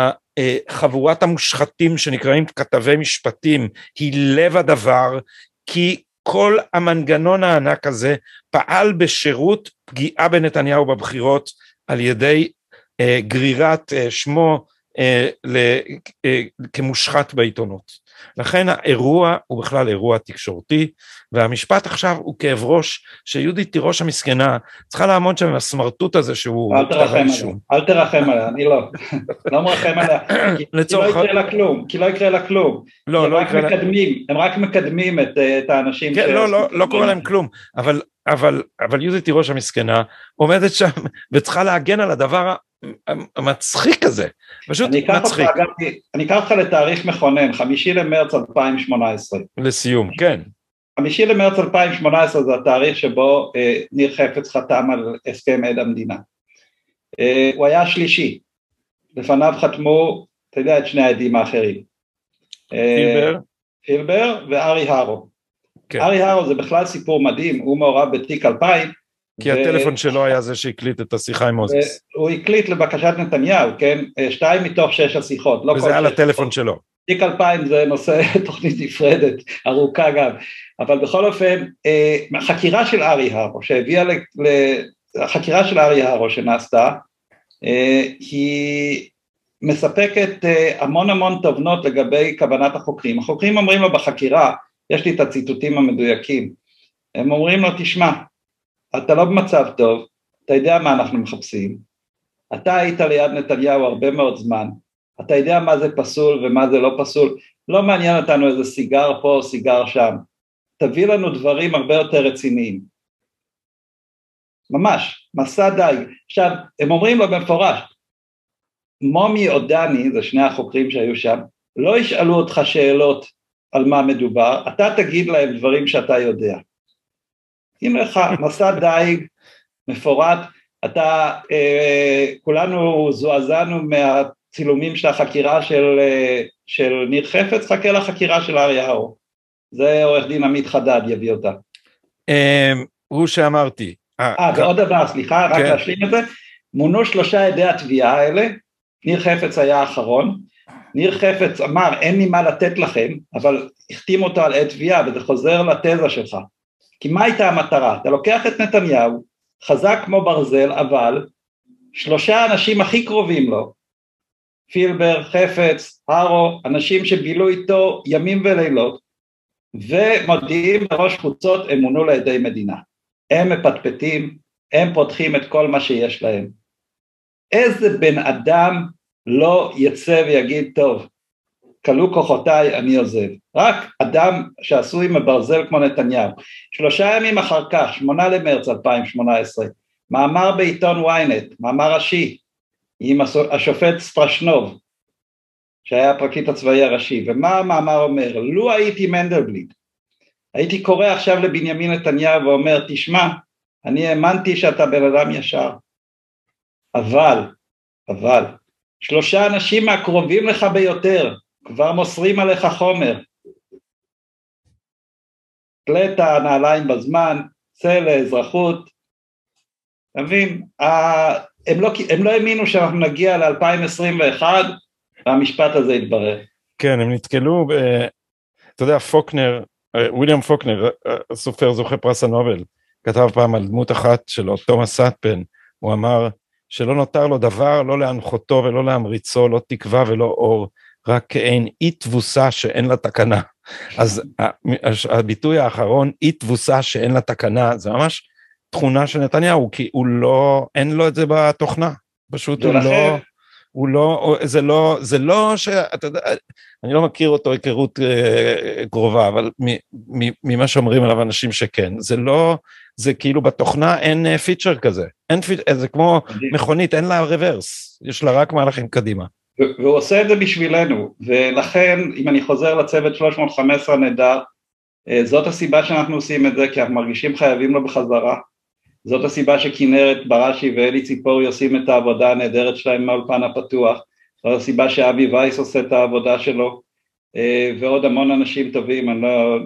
חבורת המושחתים שנקראים כתבי משפטים היא לב הדבר, כי כל המנגנון הענק הזה פעל בשירות פגיעה בנתניהו בבחירות על ידי גרירת שמו כמושחת בעיתונות. לכן האירוע הוא בכלל אירוע תקשורתי, והמשפט עכשיו הוא כאב ראש, שיהודית תירוש המסכנה צריכה לעמוד שם עם הסמרטוט הזה שהוא... אל תרחם עליה, אל תרחם עליה, אני לא, לא מרחם עליה, כי לא יקרה לה כלום, כי לא יקרה לה כלום. לא, לא יקרה לה... הם רק מקדמים את, את האנשים כן, ש... לא, לא, לא קורה להם כלום, אבל, אבל, אבל יהודית תירוש המסכנה עומדת שם וצריכה להגן על הדבר המצחיק הזה, פשוט אני מצחיק. אותך, אני אקח אותך לתאריך מכונן, חמישי למרץ 2018. לסיום, כן. חמישי למרץ 2018 זה התאריך שבו אה, ניר חפץ חתם על הסכם עד המדינה. אה, הוא היה השלישי, לפניו חתמו, אתה יודע את שני העדים האחרים. אה, פילבר. פילבר וארי הרו. כן. ארי הרו זה בכלל סיפור מדהים, הוא מעורב בתיק 2000, כי ו... הטלפון שלו היה זה שהקליט את השיחה עם מוזס. הוא הקליט לבקשת נתניהו, כן? שתיים מתוך שש השיחות. לא וזה היה לטלפון שלו. תיק 2000 זה נושא תוכנית נפרדת, ארוכה גם. אבל בכל אופן, החקירה של ארי הרו, שהביאה ל... החקירה של ארי הרו שנעשתה, היא מספקת המון המון תובנות לגבי כוונת החוקרים. החוקרים אומרים לו בחקירה, יש לי את הציטוטים המדויקים, הם אומרים לו, תשמע, אתה לא במצב טוב, אתה יודע מה אנחנו מחפשים, אתה היית ליד נתניהו הרבה מאוד זמן, אתה יודע מה זה פסול ומה זה לא פסול, לא מעניין אותנו איזה סיגר פה או סיגר שם, תביא לנו דברים הרבה יותר רציניים. ממש, מסע דייג. עכשיו, הם אומרים לו במפורש, מומי או דני, זה שני החוקרים שהיו שם, לא ישאלו אותך שאלות על מה מדובר, אתה תגיד להם דברים שאתה יודע. הנה לך מסע דייג מפורט, אתה, אה, כולנו זועזענו מהצילומים של החקירה של, אה, של ניר חפץ, חכה לחקירה של אריהו, זה עורך דין עמית חדד יביא אותה. אה, הוא שאמרתי. אה, אה ועוד דבר, סליחה, רק כן. להשלים את זה, מונו שלושה עדי התביעה האלה, ניר חפץ היה האחרון, ניר חפץ אמר אין לי מה לתת לכם, אבל החתים אותו על עד תביעה וזה חוזר לתזה שלך. כי מה הייתה המטרה? אתה לוקח את נתניהו, חזק כמו ברזל, אבל שלושה אנשים הכי קרובים לו, פילבר, חפץ, הרו, אנשים שבילו איתו ימים ולילות, ומודיעים בראש חוצות הם מונו לעדי מדינה. הם מפטפטים, הם פותחים את כל מה שיש להם. איזה בן אדם לא יצא ויגיד, טוב, כלו כוחותיי, אני עוזב. רק אדם שעשוי מברזל כמו נתניהו. שלושה ימים אחר כך, שמונה למרץ 2018, מאמר בעיתון ynet, מאמר ראשי, עם השופט סטרשנוב, שהיה הפרקליט הצבאי הראשי, ומה המאמר אומר? לו הייתי מנדלבליט, הייתי קורא עכשיו לבנימין נתניהו ואומר, תשמע, אני האמנתי שאתה בן אדם ישר, אבל, אבל, שלושה אנשים מהקרובים לך ביותר, כבר מוסרים עליך חומר. תלה את הנעליים בזמן, צא לאזרחות, אתה מבין? הם לא, הם לא האמינו שאנחנו נגיע ל-2021 והמשפט הזה יתברר. כן, הם נתקלו, ב... אתה יודע, פוקנר, וויליאם פוקנר, הסופר זוכה פרס הנובל, כתב פעם על דמות אחת שלו, תומאס סאטפן, הוא אמר שלא נותר לו דבר, לא להנחותו ולא להמריצו, לא תקווה ולא אור, רק כאין אי תבוסה שאין לה תקנה. אז הביטוי האחרון, אי תבוסה שאין לה תקנה, זה ממש תכונה של נתניהו, כי הוא לא, אין לו את זה בתוכנה. פשוט הוא לא, הוא לא, זה לא, זה לא ש... אתה יודע, אני לא מכיר אותו היכרות אה, קרובה, אבל ממה שאומרים עליו אנשים שכן, זה לא, זה כאילו בתוכנה אין פיצ'ר אה, כזה, אין פיצ'ר, זה כמו מכונית, אין לה רוורס, יש לה רק מהלכים קדימה. והוא עושה את זה בשבילנו, ולכן אם אני חוזר לצוות 315 נהדר, אה, זאת הסיבה שאנחנו עושים את זה, כי אנחנו מרגישים חייבים לו בחזרה, זאת הסיבה שכנרת בראשי ואלי ציפורי עושים את העבודה הנהדרת שלהם מהאולפן הפתוח, זאת הסיבה שאבי וייס עושה את העבודה שלו, אה, ועוד המון אנשים טובים, אני לא,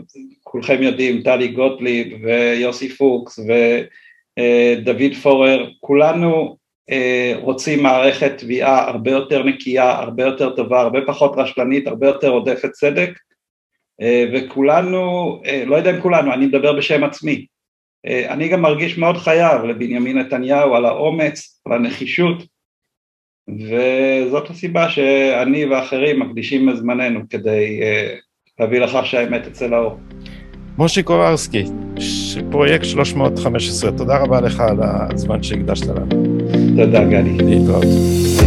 כולכם יודעים, טלי גוטליב ויוסי פוקס ודוד אה, פורר, כולנו רוצים מערכת תביעה הרבה יותר נקייה, הרבה יותר טובה, הרבה פחות רשלנית, הרבה יותר עודפת צדק, אה, וכולנו, אה, לא יודע אם כולנו, אני מדבר בשם עצמי, אני גם מרגיש מאוד חייב לבנימין נתניהו על האומץ, על הנחישות, וזאת הסיבה שאני ואחרים מקדישים מזמננו כדי להביא לכך שהאמת תצא לאור. מושי קוברסקי, פרויקט 315, תודה רבה לך על הזמן שהקדשת לנו. תודה גדי. להתראות. להתראות.